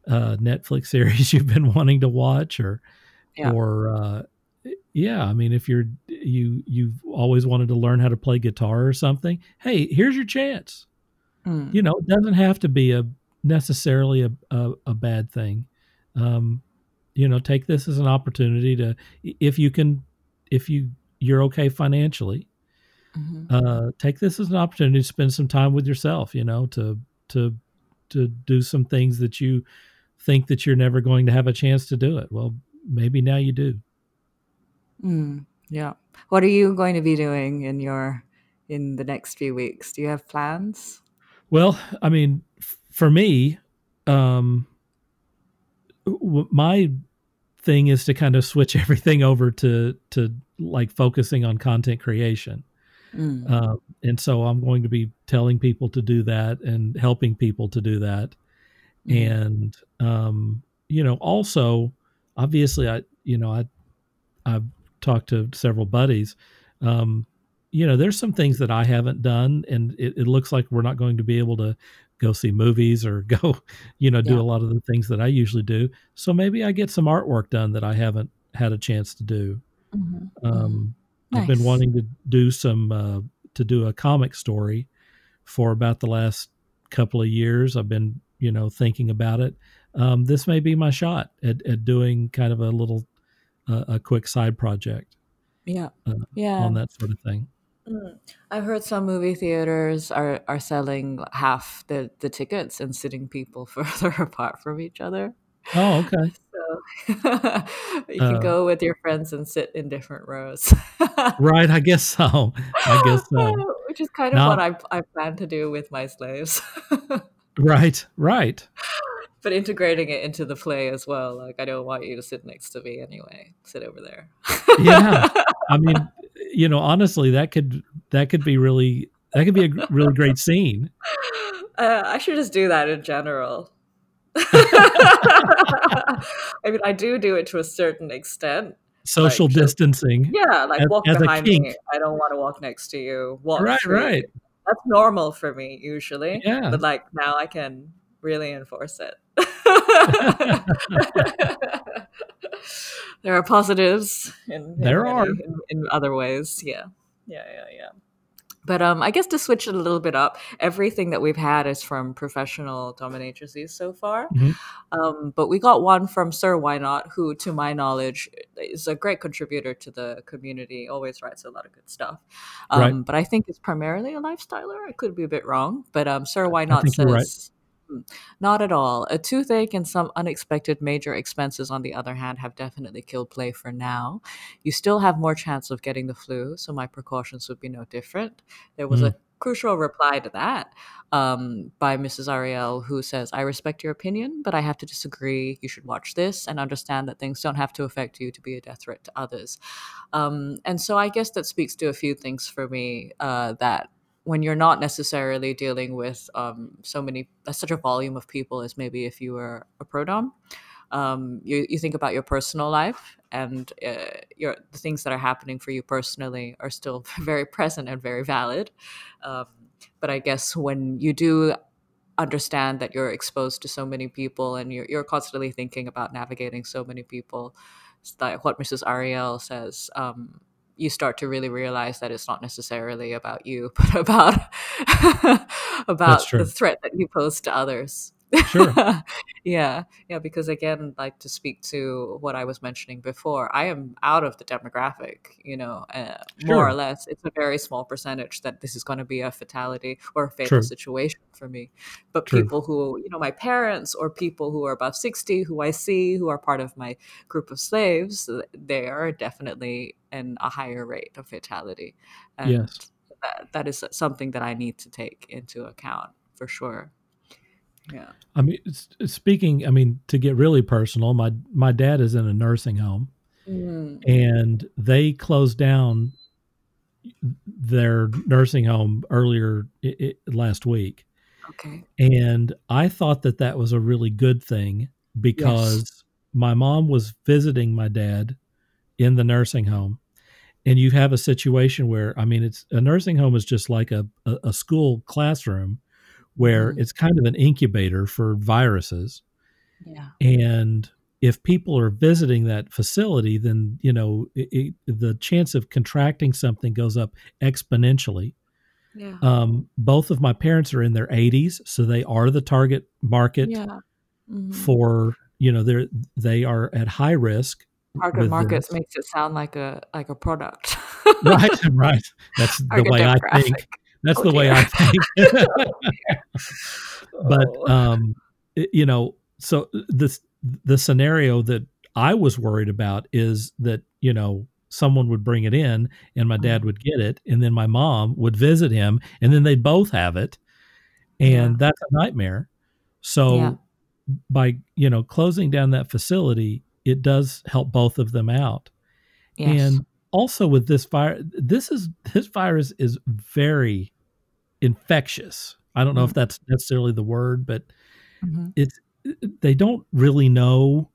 uh, Netflix series you've been wanting to watch or yeah. or uh, yeah I mean if you're you you've always wanted to learn how to play guitar or something hey here's your chance mm. you know it doesn't have to be a necessarily a, a, a bad thing um, you know take this as an opportunity to if you can if you you're okay financially mm-hmm. uh, take this as an opportunity to spend some time with yourself. You know, to to to do some things that you think that you're never going to have a chance to do it. Well, maybe now you do. Mm, yeah. What are you going to be doing in your in the next few weeks? Do you have plans? Well, I mean, f- for me, um, w- my thing is to kind of switch everything over to to like focusing on content creation. Mm. Uh, and so I'm going to be telling people to do that and helping people to do that. Mm. And, um, you know, also, obviously, I, you know, I, I've talked to several buddies. Um, you know, there's some things that I haven't done, and it, it, looks like we're not going to be able to go see movies or go, you know, do yeah. a lot of the things that I usually do. So maybe I get some artwork done that I haven't had a chance to do. Mm-hmm. Um, mm-hmm. Nice. I've been wanting to do some uh, to do a comic story for about the last couple of years. I've been you know thinking about it. Um, this may be my shot at, at doing kind of a little uh, a quick side project. Yeah, uh, yeah, on that sort of thing. Mm. I've heard some movie theaters are, are selling half the, the tickets and sitting people further apart from each other. Oh, okay. you can uh, go with your friends and sit in different rows. right, I guess so. I guess so. Which is kind of now, what I I plan to do with my slaves. right, right. But integrating it into the play as well. Like I don't want you to sit next to me anyway. Sit over there. yeah. I mean, you know, honestly, that could that could be really that could be a really great scene. Uh, I should just do that in general. I mean, I do do it to a certain extent. Social like, distancing. Yeah, like as, walk as behind me. I don't want to walk next to you. Walk right, through. right. That's normal for me usually. Yeah. But like now I can really enforce it. there are positives in, there are in, in, other ways. Yeah. Yeah, yeah, yeah. But um, I guess to switch it a little bit up, everything that we've had is from professional dominatrices so far. Mm-hmm. Um, but we got one from Sir Why Not, who, to my knowledge, is a great contributor to the community. Always writes a lot of good stuff. Um, right. But I think it's primarily a lifestyler. I could be a bit wrong, but um, Sir Why Not says. Not at all. A toothache and some unexpected major expenses, on the other hand, have definitely killed play for now. You still have more chance of getting the flu, so my precautions would be no different. There was mm. a crucial reply to that um, by Mrs. Ariel, who says, I respect your opinion, but I have to disagree. You should watch this and understand that things don't have to affect you to be a death threat to others. Um, and so I guess that speaks to a few things for me uh, that when you're not necessarily dealing with um, so many uh, such a volume of people as maybe if you were a prodom um, you, you think about your personal life and uh, your the things that are happening for you personally are still very present and very valid um, but i guess when you do understand that you're exposed to so many people and you're, you're constantly thinking about navigating so many people like what mrs ariel says um, you start to really realize that it's not necessarily about you, but about about the threat that you pose to others. Sure. yeah. Yeah. Because again, like to speak to what I was mentioning before, I am out of the demographic, you know, uh, sure. more or less. It's a very small percentage that this is going to be a fatality or a fatal True. situation for me. But True. people who, you know, my parents or people who are above 60 who I see who are part of my group of slaves, they are definitely in a higher rate of fatality. And yes. That, that is something that I need to take into account for sure. Yeah. I mean, speaking, I mean, to get really personal, my my dad is in a nursing home, mm. and they closed down their nursing home earlier it, it, last week. Okay. And I thought that that was a really good thing because yes. my mom was visiting my dad in the nursing home. And you have a situation where, I mean, it's a nursing home is just like a, a, a school classroom where mm-hmm. it's kind of an incubator for viruses. Yeah. And if people are visiting that facility, then you know it, it, the chance of contracting something goes up exponentially. Yeah. Um, both of my parents are in their 80s, so they are the target market yeah. mm-hmm. for you know they're they are at high risk. Target markets makes it sound like a like a product. right, right. That's the way I think. That's oh, the dear. way I think. but oh. um, you know, so this the scenario that I was worried about is that you know someone would bring it in and my dad mm-hmm. would get it and then my mom would visit him and then they'd both have it and yeah. that's a nightmare so yeah. by you know closing down that facility it does help both of them out yes. and also with this virus this is this virus is very infectious i don't know mm-hmm. if that's necessarily the word but mm-hmm. it's they don't really know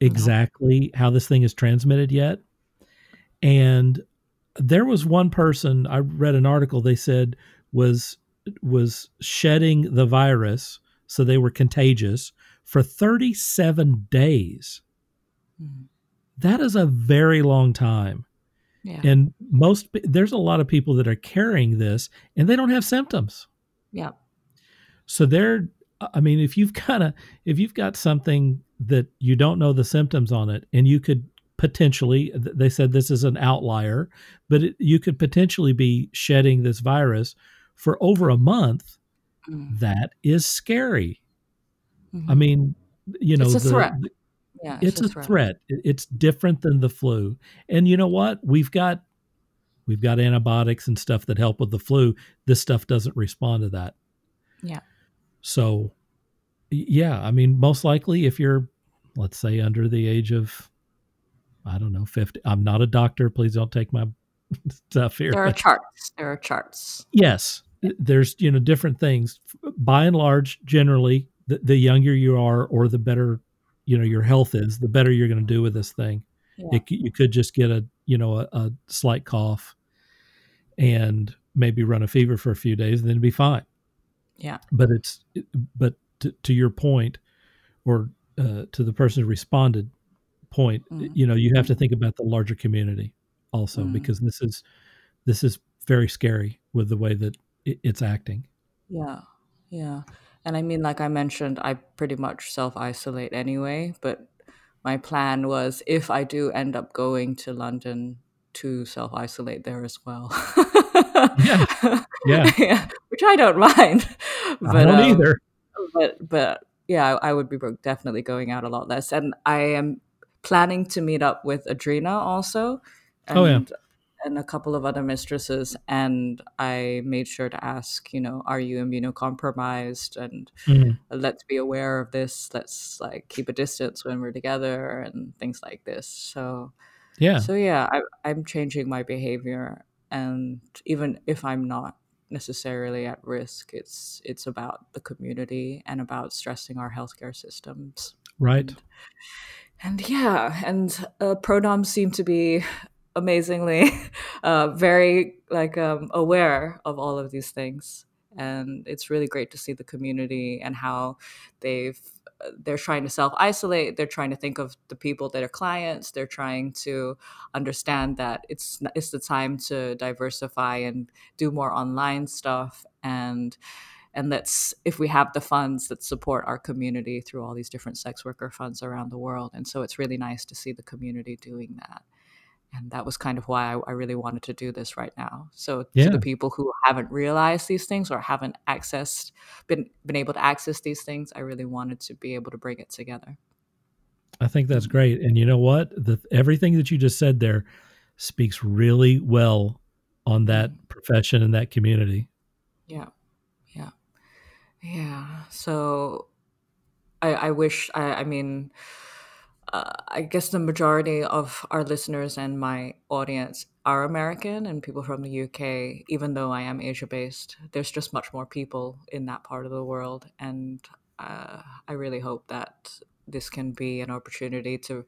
exactly how this thing is transmitted yet and there was one person i read an article they said was was shedding the virus so they were contagious for 37 days mm-hmm. that is a very long time yeah. And most there's a lot of people that are carrying this and they don't have symptoms. Yeah. So they're I mean if you've got a if you've got something that you don't know the symptoms on it and you could potentially they said this is an outlier, but it, you could potentially be shedding this virus for over a month. Mm. That is scary. Mm-hmm. I mean, you know, it's a the, threat. The, yeah, it's, it's a threat. threat. It's different than the flu. And you know what? We've got we've got antibiotics and stuff that help with the flu. This stuff doesn't respond to that. Yeah. So yeah, I mean most likely if you're let's say under the age of I don't know, 50. I'm not a doctor. Please don't take my stuff here. There are charts. There are charts. Yes. there's you know different things. By and large, generally, the, the younger you are, or the better you know your health is, the better you're going to do with this thing. Yeah. It, you could just get a you know a, a slight cough, and maybe run a fever for a few days, and then be fine. Yeah. But it's but to, to your point, or uh, to the person who responded point, mm. you know, you have to think about the larger community also mm. because this is this is very scary with the way that it, it's acting. Yeah, yeah, and I mean, like I mentioned, I pretty much self isolate anyway. But my plan was if I do end up going to London to self isolate there as well. yeah. yeah, yeah, which I don't mind. But, I don't um, either. But but yeah, I, I would be definitely going out a lot less, and I am planning to meet up with Adrena also. And, oh yeah. And a couple of other mistresses, and I made sure to ask, you know, are you immunocompromised? And mm-hmm. let's be aware of this. Let's like keep a distance when we're together, and things like this. So, yeah. So yeah, I, I'm changing my behavior, and even if I'm not necessarily at risk. It's it's about the community and about stressing our healthcare systems. Right. And, and yeah, and uh, prodoms seem to be amazingly uh, very like um, aware of all of these things, and it's really great to see the community and how they've they're trying to self isolate. They're trying to think of the people that are clients. They're trying to understand that it's it's the time to diversify and do more online stuff and and let's if we have the funds that support our community through all these different sex worker funds around the world and so it's really nice to see the community doing that and that was kind of why I, I, really wanted to do this right now. So yeah. to the people who haven't realized these things or haven't accessed, been been able to access these things, I really wanted to be able to bring it together. I think that's great, and you know what? The everything that you just said there speaks really well on that mm-hmm. profession and that community. Yeah, yeah, yeah. So I, I wish I, I mean uh, I guess the majority of our listeners and my audience are American and people from the UK, even though I am Asia based. There's just much more people in that part of the world. And uh, I really hope that this can be an opportunity to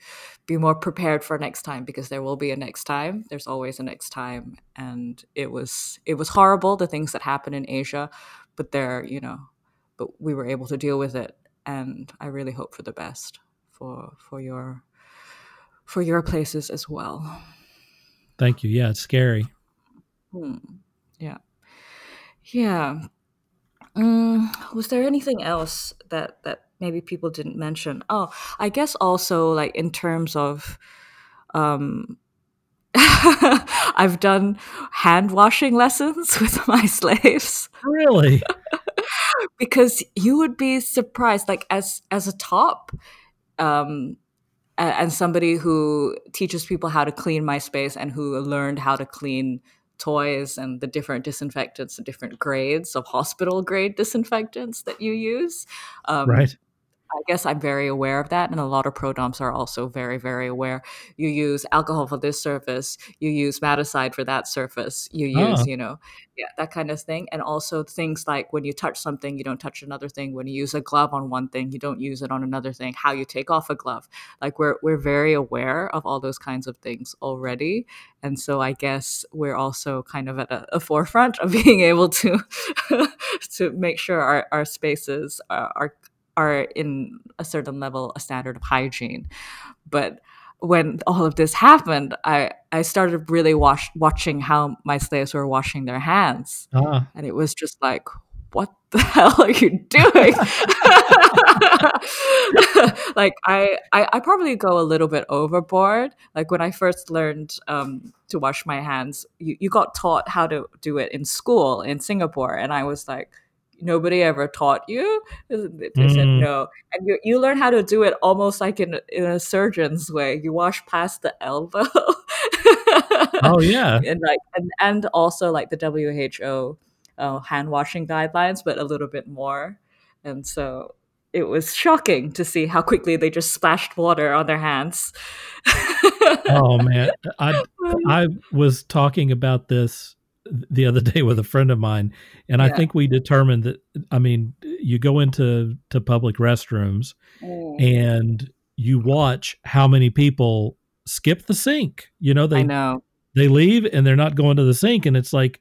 be more prepared for next time because there will be a next time there's always a next time and it was it was horrible the things that happened in asia but there you know but we were able to deal with it and i really hope for the best for for your for your places as well. Thank you. Yeah, it's scary. Hmm. Yeah. Yeah. Um, was there anything else that that maybe people didn't mention? Oh, I guess also like in terms of um I've done hand washing lessons with my slaves. Really? because you would be surprised like as as a top um, and somebody who teaches people how to clean my space and who learned how to clean toys and the different disinfectants, the different grades of hospital grade disinfectants that you use. Um, right. I guess I'm very aware of that, and a lot of prodoms are also very, very aware. You use alcohol for this surface, you use Madacide for that surface, you use, oh. you know, yeah, that kind of thing. And also things like when you touch something, you don't touch another thing. When you use a glove on one thing, you don't use it on another thing. How you take off a glove, like we're we're very aware of all those kinds of things already, and so I guess we're also kind of at a, a forefront of being able to to make sure our, our spaces are, are are in a certain level a standard of hygiene. But when all of this happened i i started really wash, watching how my slaves were washing their hands. Uh and it was just like what the hell are you doing? Like I, I, I probably go a little bit overboard. Like when i first learned um, to wash my hands you, you got taught how to do it in school in singapore. And i was like nobody ever taught you? They mm. said no. And you, you learn how to do it almost like in, in a surgeon's way. You wash past the elbow. oh yeah. And like and, and also like the WHO uh, hand washing guidelines, but a little bit more. And so it was shocking to see how quickly they just splashed water on their hands. oh man. I I was talking about this the other day with a friend of mine, and yeah. I think we determined that. I mean, you go into to public restrooms, mm. and you watch how many people skip the sink. You know, they I know they leave and they're not going to the sink, and it's like,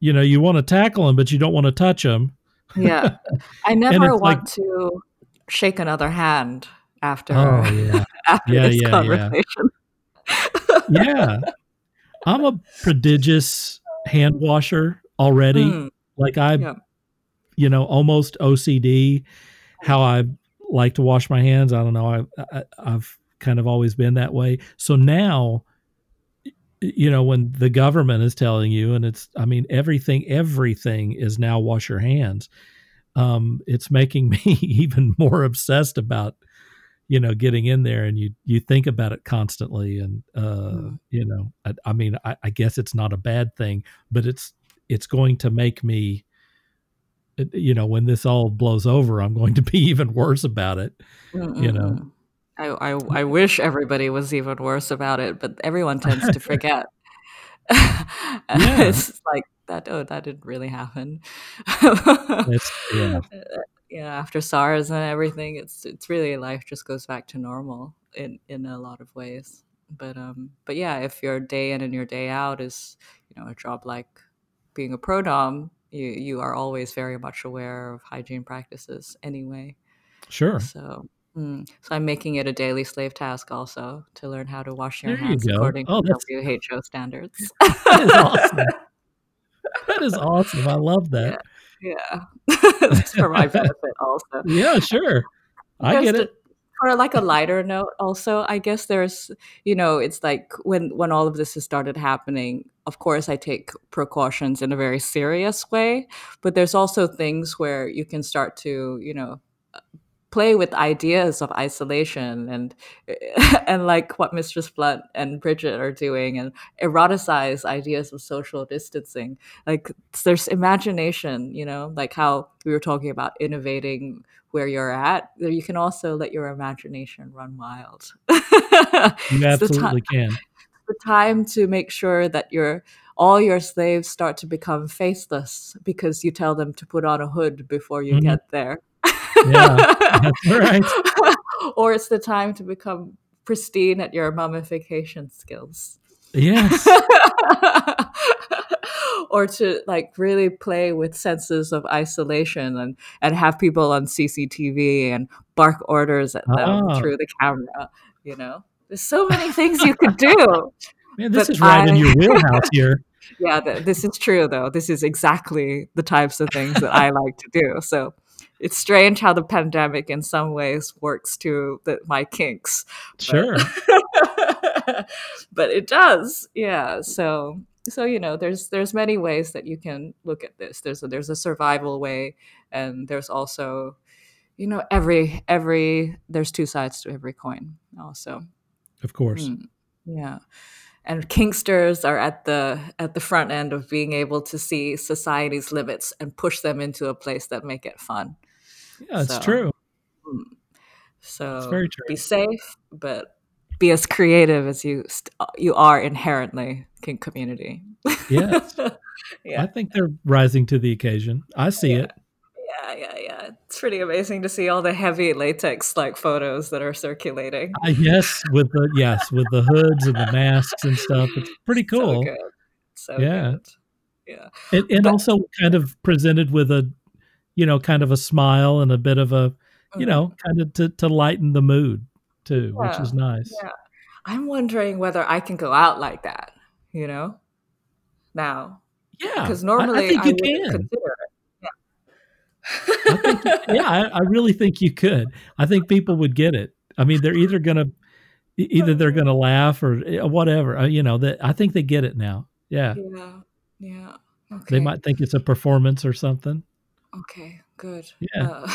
you know, you want to tackle them, but you don't want to touch them. Yeah, I never want like, to shake another hand after. Oh yeah, after yeah, this yeah, conversation. Yeah. yeah, I'm a prodigious hand washer already. Mm. Like I, yeah. you know, almost OCD. How I like to wash my hands. I don't know. I, I I've kind of always been that way. So now you know when the government is telling you and it's i mean everything everything is now wash your hands um, it's making me even more obsessed about you know getting in there and you you think about it constantly and uh, mm. you know I, I mean I, I, guess it's not a bad thing but it's it's going to make me uh, you know when this all blows over i'm going to be even worse about it Mm-mm. you know I, I, I wish everybody was even worse about it but everyone tends to forget yeah. it's like that oh that didn't really happen yeah yeah after SARS and everything it's it's really life just goes back to normal in in a lot of ways but um but yeah if your day in and your day out is you know a job like being a pro dom you you are always very much aware of hygiene practices anyway sure so Mm. So I'm making it a daily slave task also to learn how to wash your there hands you according oh, to WHO standards. that is awesome. that is awesome. I love that. Yeah, yeah. for my benefit also. Yeah, sure. I get it. For like a lighter note, also, I guess there's, you know, it's like when when all of this has started happening. Of course, I take precautions in a very serious way, but there's also things where you can start to, you know, play with ideas of isolation and and like what Mistress Blunt and Bridget are doing and eroticize ideas of social distancing. Like there's imagination, you know, like how we were talking about innovating where you're at. You can also let your imagination run wild. you absolutely can. The time to make sure that your all your slaves start to become faceless because you tell them to put on a hood before you mm-hmm. get there yeah, that's right. or it's the time to become pristine at your mummification skills. Yes. or to like really play with senses of isolation and and have people on CCTV and bark orders at them oh. through the camera, you know. There's so many things you could do. Man, this is right I, in your wheelhouse here. Yeah, th- this is true though. This is exactly the types of things that I like to do. So it's strange how the pandemic in some ways works to the, my kinks. Sure. But, it does. Yeah. So so you know there's there's many ways that you can look at this there's a, there's a survival way and there's also you know every every there's two sides to every coin also of course mm, yeah and kinksters are at the at the front end of being able to see society's limits and push them into a place that make it fun yeah, it's so, true. Hmm. So it's very true. be safe, but be as creative as you st- you are inherently kink community. yes. yeah. I think they're rising to the occasion. I see yeah. it. Yeah, yeah, yeah. It's pretty amazing to see all the heavy latex like photos that are circulating. Uh, yes, with the yes, with the hoods and the masks and stuff. It's pretty cool. So. So yeah. Good. Yeah. And, and but, also kind of presented with a you know, kind of a smile and a bit of a, you know, mm-hmm. kind of to, to lighten the mood too, yeah, which is nice. Yeah. I'm wondering whether I can go out like that, you know, now. Yeah. Because normally I, I think you can. consider it. Yeah. I yeah, I, I really think you could. I think people would get it. I mean, they're either going to, either they're going to laugh or eh, whatever. Uh, you know, that I think they get it now. Yeah. Yeah. Yeah. Okay. They might think it's a performance or something. Okay, good. Yeah.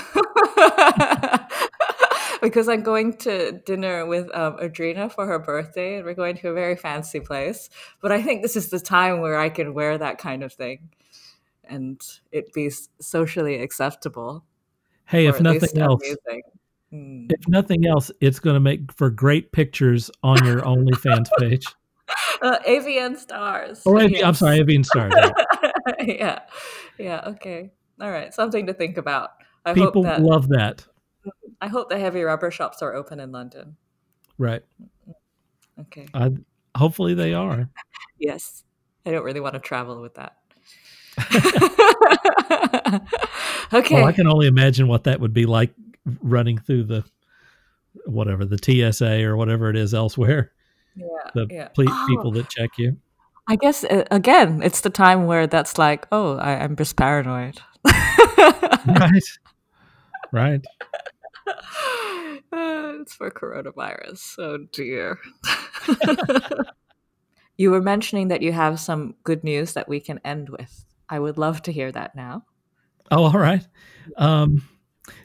Uh, because I'm going to dinner with um, Adrena for her birthday, and we're going to a very fancy place. But I think this is the time where I can wear that kind of thing, and it be socially acceptable. Hey, if nothing else, mm. if nothing else, it's going to make for great pictures on your OnlyFans page. uh, AVN stars. Or AV. I'm sorry, AVN stars. yeah, yeah. Okay, all right. Something to think about. I People that, love that. I hope the heavy rubber shops are open in London. Right. Okay. I, hopefully they are. yes. I don't really want to travel with that. okay. Well, I can only imagine what that would be like running through the whatever the TSA or whatever it is elsewhere. Yeah. The yeah. oh, people that check you. I guess uh, again, it's the time where that's like, oh, I, am just paranoid. right. Right. Uh, it's for coronavirus. Oh dear. you were mentioning that you have some good news that we can end with. I would love to hear that now. Oh, all right. Um,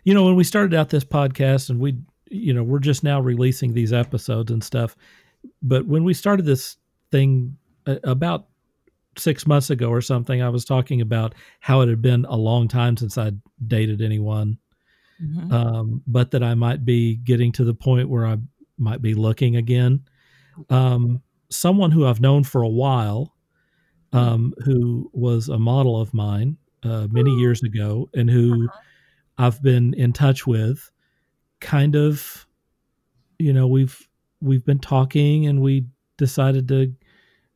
you know, when we started out this podcast and we, you know, we're just now releasing these episodes and stuff. But when we started this thing uh, about six months ago or something, I was talking about how it had been a long time since I'd dated anyone. Mm-hmm. Um, but that I might be getting to the point where I might be looking again. Um, someone who I've known for a while, um, who was a model of mine uh, many years ago, and who uh-huh. I've been in touch with, kind of, you know, we've we've been talking, and we decided to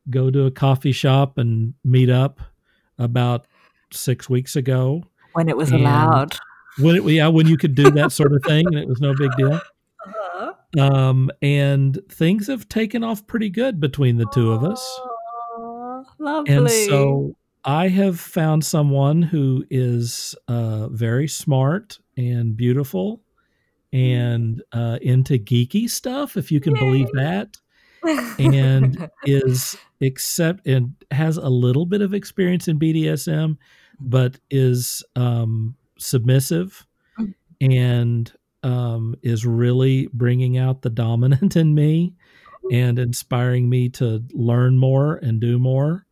go to a coffee shop and meet up about six weeks ago when it was allowed. When it, yeah, when you could do that sort of thing, and it was no big deal. Uh-huh. Um, and things have taken off pretty good between the two of us. lovely. And so I have found someone who is uh, very smart and beautiful and uh, into geeky stuff, if you can Yay. believe that, and is except and has a little bit of experience in BDSM, but is um, submissive mm. and um, is really bringing out the dominant in me and inspiring me to learn more and do more.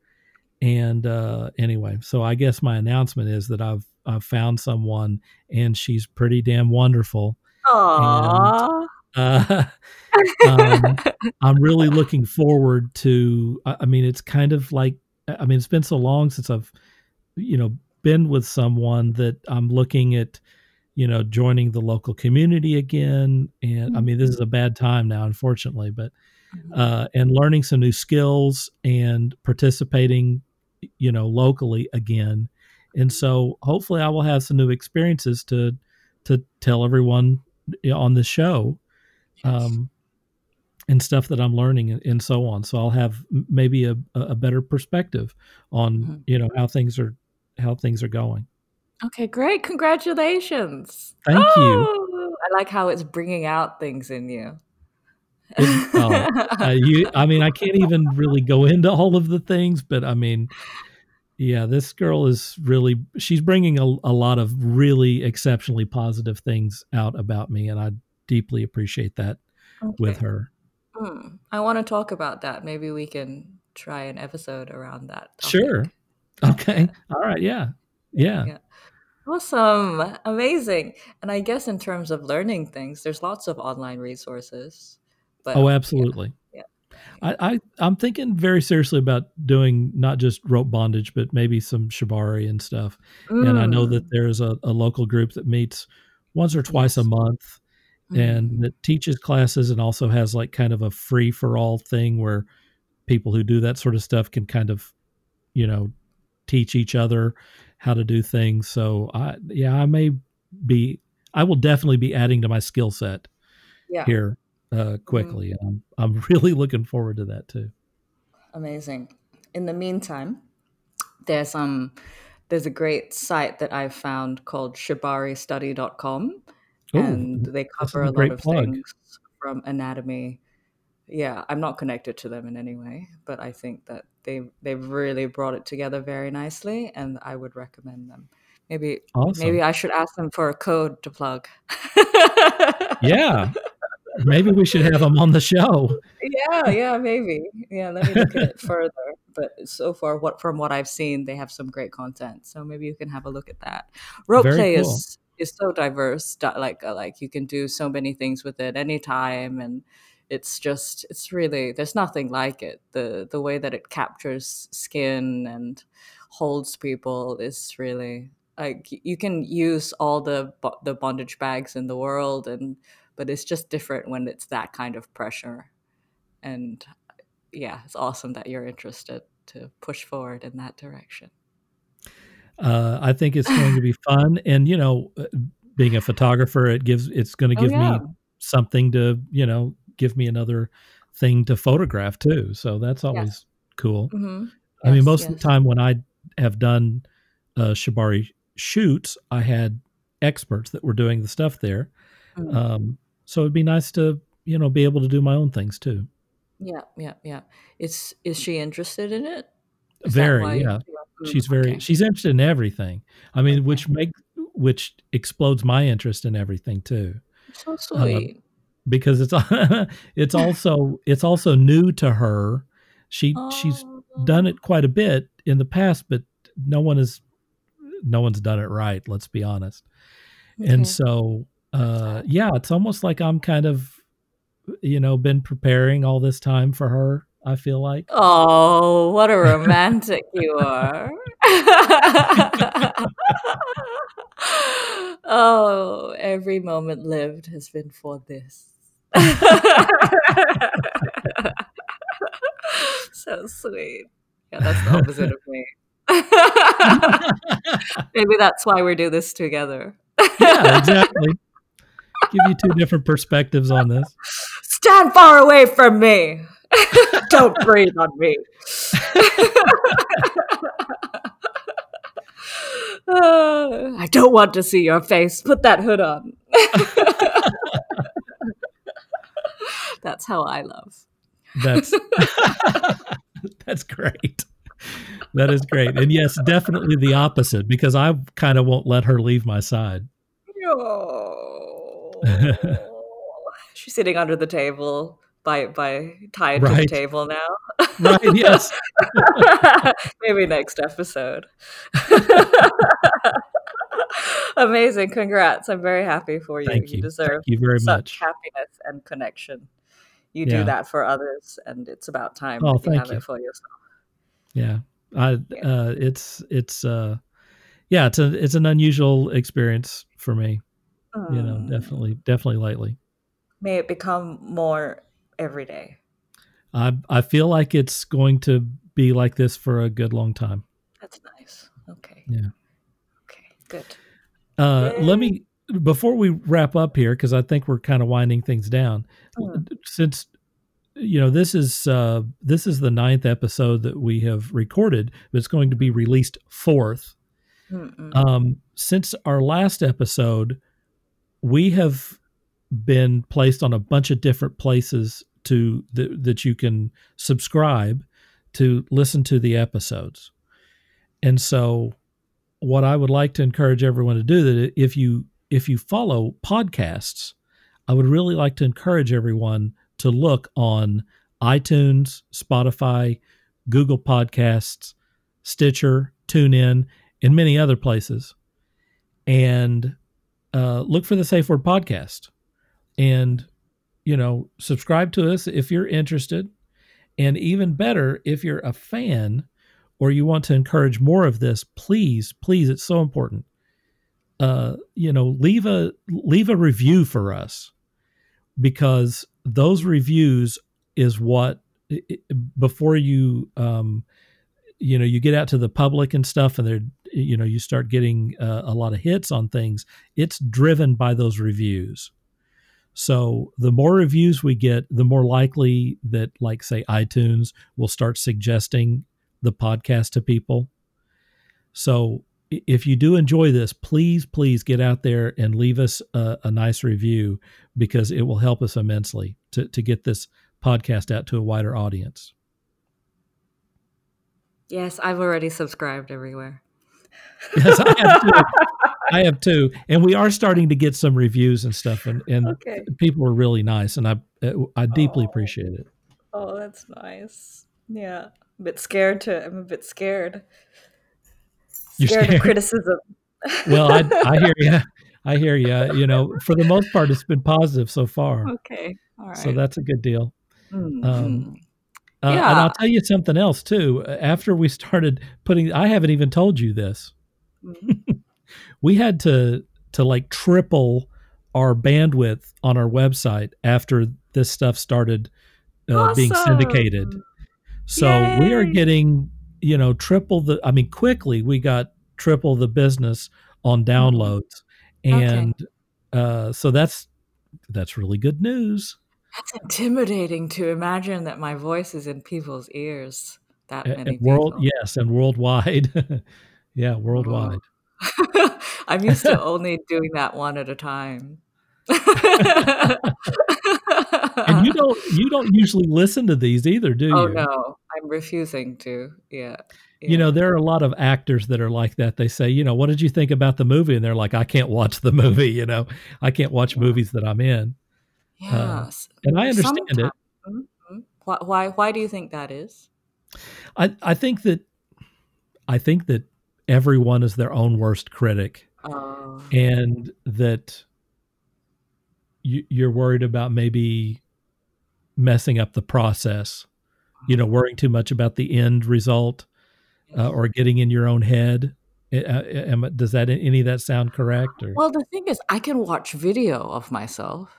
And uh, anyway, so I guess my announcement is that I've I've found someone and she's pretty damn wonderful. Aww. Uh, um, I'm really looking forward to. I mean, it's kind of like I mean, it's been so long since I've you know been with someone that I'm looking at you know joining the local community again and i mean this is a bad time now unfortunately but mm-hmm. uh, and learning some new skills and participating you know locally again and so hopefully i will have some new experiences to to tell everyone on the show yes. um, and stuff that i'm learning and, and, so on so i'll have maybe a, a better perspective on mm-hmm. you know how things are how things are going okay great congratulations thank oh, you i like how it's bringing out things in you it, uh, uh, you, I mean, I can't even really go into all of the things, but I mean, yeah, this girl is really, she's bringing a, a lot of really exceptionally positive things out about me. And I deeply appreciate that okay. with her. Hmm. I want to talk about that. Maybe we can try an episode around that. Topic. Sure. Okay. All right. Yeah. yeah. yeah. Awesome. Amazing. And I guess in terms of learning things, there's lots of online resources. But, oh, absolutely. Yeah. I, I I'm thinking very seriously about doing not just rope bondage, but maybe some shibari and stuff. Mm. And I know that mm. there's a, a local group that meets once or twice yes. a month mm. and that teaches classes and also has like kind of a free for all thing where people who do that sort of stuff can kind of, you know, teach each other how to do things. So I yeah, I may be I will definitely be adding to my skill set yeah. here uh, mm-hmm. quickly. Mm-hmm. I'm, I'm really looking forward to that too. Amazing. In the meantime, there's um there's a great site that I've found called shibaristudy.com Ooh, and they cover a, a lot of plug. things from anatomy. Yeah, I'm not connected to them in any way, but I think that they they've really brought it together very nicely and I would recommend them. Maybe awesome. maybe I should ask them for a code to plug. yeah. Maybe we should have them on the show. Yeah, yeah, maybe. Yeah, let me look at it further. But so far, what from what I've seen, they have some great content. So maybe you can have a look at that. Rope Very play cool. is is so diverse. Like uh, like you can do so many things with it anytime, and it's just it's really there's nothing like it. The the way that it captures skin and holds people is really like you can use all the the bondage bags in the world and but it's just different when it's that kind of pressure and yeah it's awesome that you're interested to push forward in that direction uh, i think it's going to be fun and you know uh, being a photographer it gives it's going to oh, give oh, yeah. me something to you know give me another thing to photograph too so that's always yeah. cool mm-hmm. yes, i mean most yes. of the time when i have done uh, shibari shoots i had experts that were doing the stuff there mm-hmm. um, so it'd be nice to you know be able to do my own things too yeah yeah yeah is is she interested in it is very yeah she's very okay. she's interested in everything i mean okay. which make which explodes my interest in everything too so uh, sweet because it's it's also it's also new to her she oh. she's done it quite a bit in the past but no one is no one's done it right let's be honest okay. and so uh, yeah, it's almost like I'm kind of, you know, been preparing all this time for her. I feel like. Oh, what a romantic you are. oh, every moment lived has been for this. so sweet. Yeah, that's the opposite of me. Maybe that's why we do this together. yeah, exactly give you two different perspectives on this. Stand far away from me. Don't breathe on me. Uh, I don't want to see your face. Put that hood on. That's how I love. That's that's great. That is great. And yes, definitely the opposite because I kind of won't let her leave my side. Oh. She's sitting under the table by by tied right. to the table now. right, yes. Maybe next episode. Amazing. Congrats. I'm very happy for you. Thank you. you deserve Thank you very much. happiness and connection. You yeah. do that for others and it's about time oh, you have you. it for yourself. Yeah. I uh it's it's uh yeah, it's a it's an unusual experience for me you know mm. definitely definitely lately may it become more every day. I i feel like it's going to be like this for a good long time. That's nice. Okay. Yeah. Okay good. Uh Yay. let me before we wrap up here because i think we're kind of winding things down mm. since you know this is uh this is the ninth episode that we have recorded but it's going to be released 4th um since our last episode we have been placed on a bunch of different places to th- that you can subscribe to listen to the episodes. And so what I would like to encourage everyone to do that if you if you follow podcasts, I would really like to encourage everyone to look on iTunes, Spotify, Google Podcasts, Stitcher, TuneIn, and many other places. And uh, look for the Safe Word Podcast and, you know, subscribe to us if you're interested. And even better, if you're a fan or you want to encourage more of this, please, please, it's so important. Uh, you know, leave a leave a review for us because those reviews is what before you um, you know you get out to the public and stuff and they're you know you start getting uh, a lot of hits on things it's driven by those reviews so the more reviews we get the more likely that like say itunes will start suggesting the podcast to people so if you do enjoy this please please get out there and leave us a, a nice review because it will help us immensely to, to get this podcast out to a wider audience Yes, I've already subscribed everywhere. yes, I have too. I have too, and we are starting to get some reviews and stuff, and, and okay. people are really nice, and I I deeply oh. appreciate it. Oh, that's nice. Yeah, a bit scared to. I'm a bit scared. Scared, scared? of criticism. well, I I hear you. I hear you. You know, for the most part, it's been positive so far. Okay, all right. So that's a good deal. Mm-hmm. Um, uh, yeah. And I'll tell you something else too. After we started putting, I haven't even told you this. Mm-hmm. We had to to like triple our bandwidth on our website after this stuff started uh, awesome. being syndicated. So Yay. we are getting, you know, triple the. I mean, quickly we got triple the business on mm-hmm. downloads, and okay. uh, so that's that's really good news. That's intimidating to imagine that my voice is in people's ears. That many and world, people. yes, and worldwide. yeah, worldwide. I'm used to only doing that one at a time. and you don't you don't usually listen to these either, do oh, you? Oh no, I'm refusing to. Yeah. yeah. You know, there are a lot of actors that are like that. They say, you know, what did you think about the movie? And they're like, I can't watch the movie. You know, I can't watch yeah. movies that I'm in. Uh, yes, uh, and I understand Sometimes. it. Mm-hmm. Why, why? Why do you think that is? I I think that I think that everyone is their own worst critic, uh, and that you, you're worried about maybe messing up the process. You know, worrying too much about the end result, uh, or getting in your own head. Uh, does that any of that sound correct? Or? Well, the thing is, I can watch video of myself.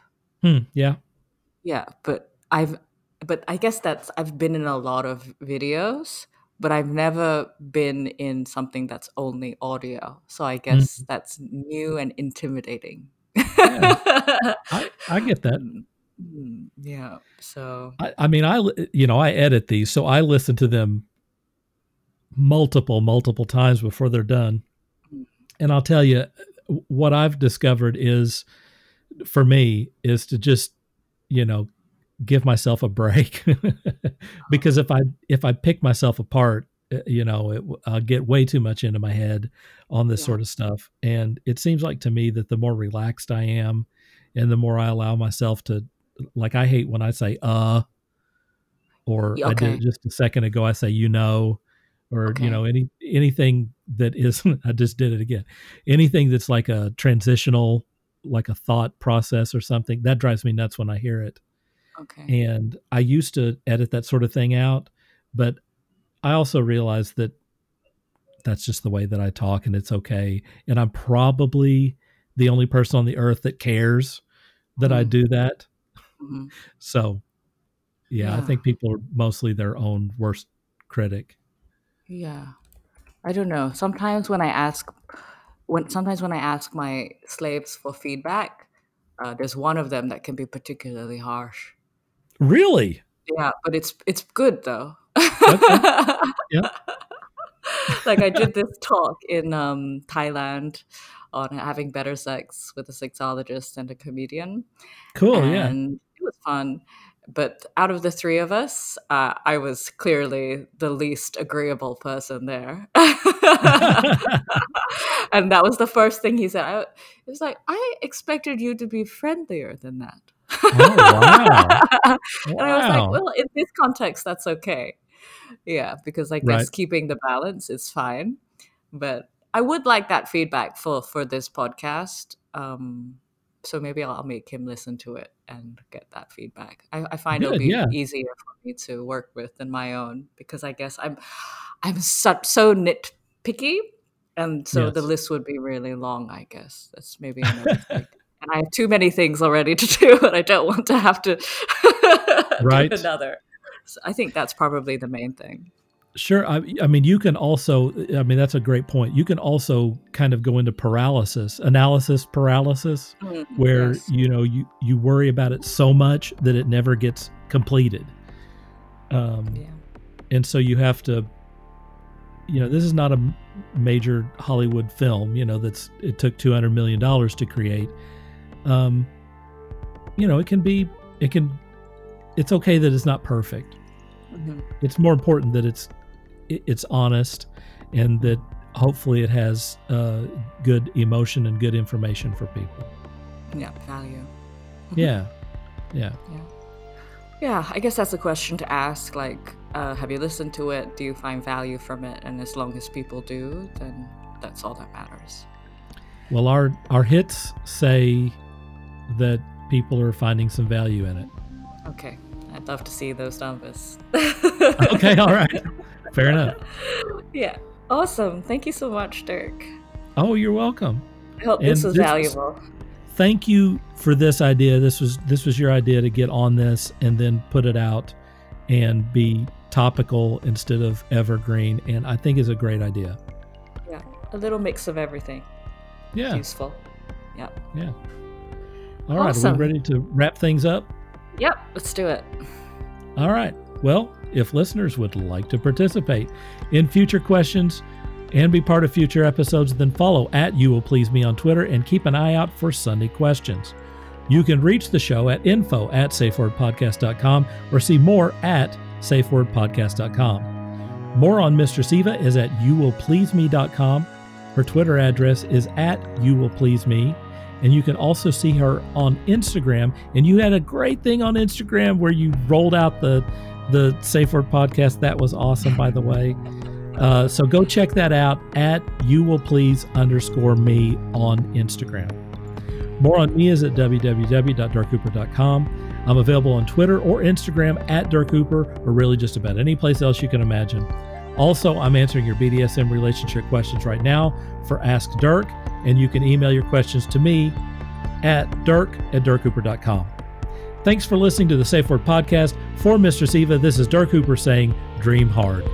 Hmm, yeah. Yeah, but I've but I guess that's I've been in a lot of videos, but I've never been in something that's only audio. So I guess mm. that's new and intimidating. Yeah. I, I get that. Mm, yeah. So I, I mean, I you know I edit these, so I listen to them multiple multiple times before they're done. Mm. And I'll tell you what I've discovered is for me is to just you know give myself a break because if i if i pick myself apart uh, you know it, i'll get way too much into my head on this yeah. sort of stuff and it seems like to me that the more relaxed i am and the more i allow myself to like i hate when i say uh or okay. i did just a second ago i say you know or okay. you know any anything that isn't i just did it again anything that's like a transitional like a thought process or something that drives me nuts when i hear it okay. And i used to edit that sort of thing out but i also realized that that's just the way that i talk and it's okay. And i'm probably the only person on the earth that cares that mm-hmm. i do that. Mm-hmm. so yeah, yeah i think people are mostly their own worst critic. Yeah. I don't know. Sometimes when i ask when sometimes when I ask my slaves for feedback, uh, there's one of them that can be particularly harsh. Really? Yeah, but it's it's good though. Okay. yeah. like I did this talk in um, Thailand on having better sex with a sexologist and a comedian. Cool. And yeah. It was fun but out of the three of us, uh, I was clearly the least agreeable person there. and that was the first thing he said. I, it was like, I expected you to be friendlier than that. Oh, wow. and I was like, well, in this context, that's okay. Yeah, because I guess right. keeping the balance is fine. But I would like that feedback for for this podcast. Um, so maybe I'll, I'll make him listen to it and get that feedback. I, I find Good, it'll be yeah. easier for me to work with than my own because I guess I'm I'm so, so nitpicky, and so yes. the list would be really long. I guess that's maybe another thing. And I have too many things already to do, and I don't want to have to right. do another. So I think that's probably the main thing. Sure. I, I, mean, you can also, I mean, that's a great point. You can also kind of go into paralysis, analysis paralysis, mm-hmm. where, yes. you know, you, you worry about it so much that it never gets completed. Um, yeah. And so you have to, you know, this is not a major Hollywood film, you know, that's, it took $200 million to create. Um, you know, it can be, it can, it's okay that it's not perfect. Mm-hmm. It's more important that it's it's honest and that hopefully it has uh, good emotion and good information for people. Yeah, value. yeah, yeah, yeah. Yeah, I guess that's a question to ask. Like, uh, have you listened to it? Do you find value from it? And as long as people do, then that's all that matters. Well, our our hits say that people are finding some value in it. Okay, I'd love to see those numbers. okay, all right, fair enough. Yeah, awesome. Thank you so much, Dirk. Oh, you're welcome. I hope and this was this valuable. thank you for this idea. This was this was your idea to get on this and then put it out and be topical instead of evergreen, and I think is a great idea. Yeah, a little mix of everything. Yeah, useful. Yeah. Yeah. All right, awesome. are we ready to wrap things up? Yep, let's do it. All right. Well, if listeners would like to participate in future questions and be part of future episodes, then follow at You Will Please Me on Twitter and keep an eye out for Sunday questions. You can reach the show at info at safewordpodcast.com or see more at safewordpodcast.com. More on Mistress Eva is at youwillpleaseme.com. Her Twitter address is at youwillpleaseme. And you can also see her on Instagram. And you had a great thing on Instagram where you rolled out the the Safe Word podcast. That was awesome, by the way. Uh, so go check that out at you will please underscore me on Instagram. More on me is at www.dirkhooper.com. I'm available on Twitter or Instagram at Dirk Hooper, or really just about any place else you can imagine. Also, I'm answering your BDSM relationship questions right now for Ask Dirk, and you can email your questions to me at dirk at dirkhooper.com. Thanks for listening to the Safe Word Podcast. For Mistress Eva, this is Dirk Hooper saying, Dream hard.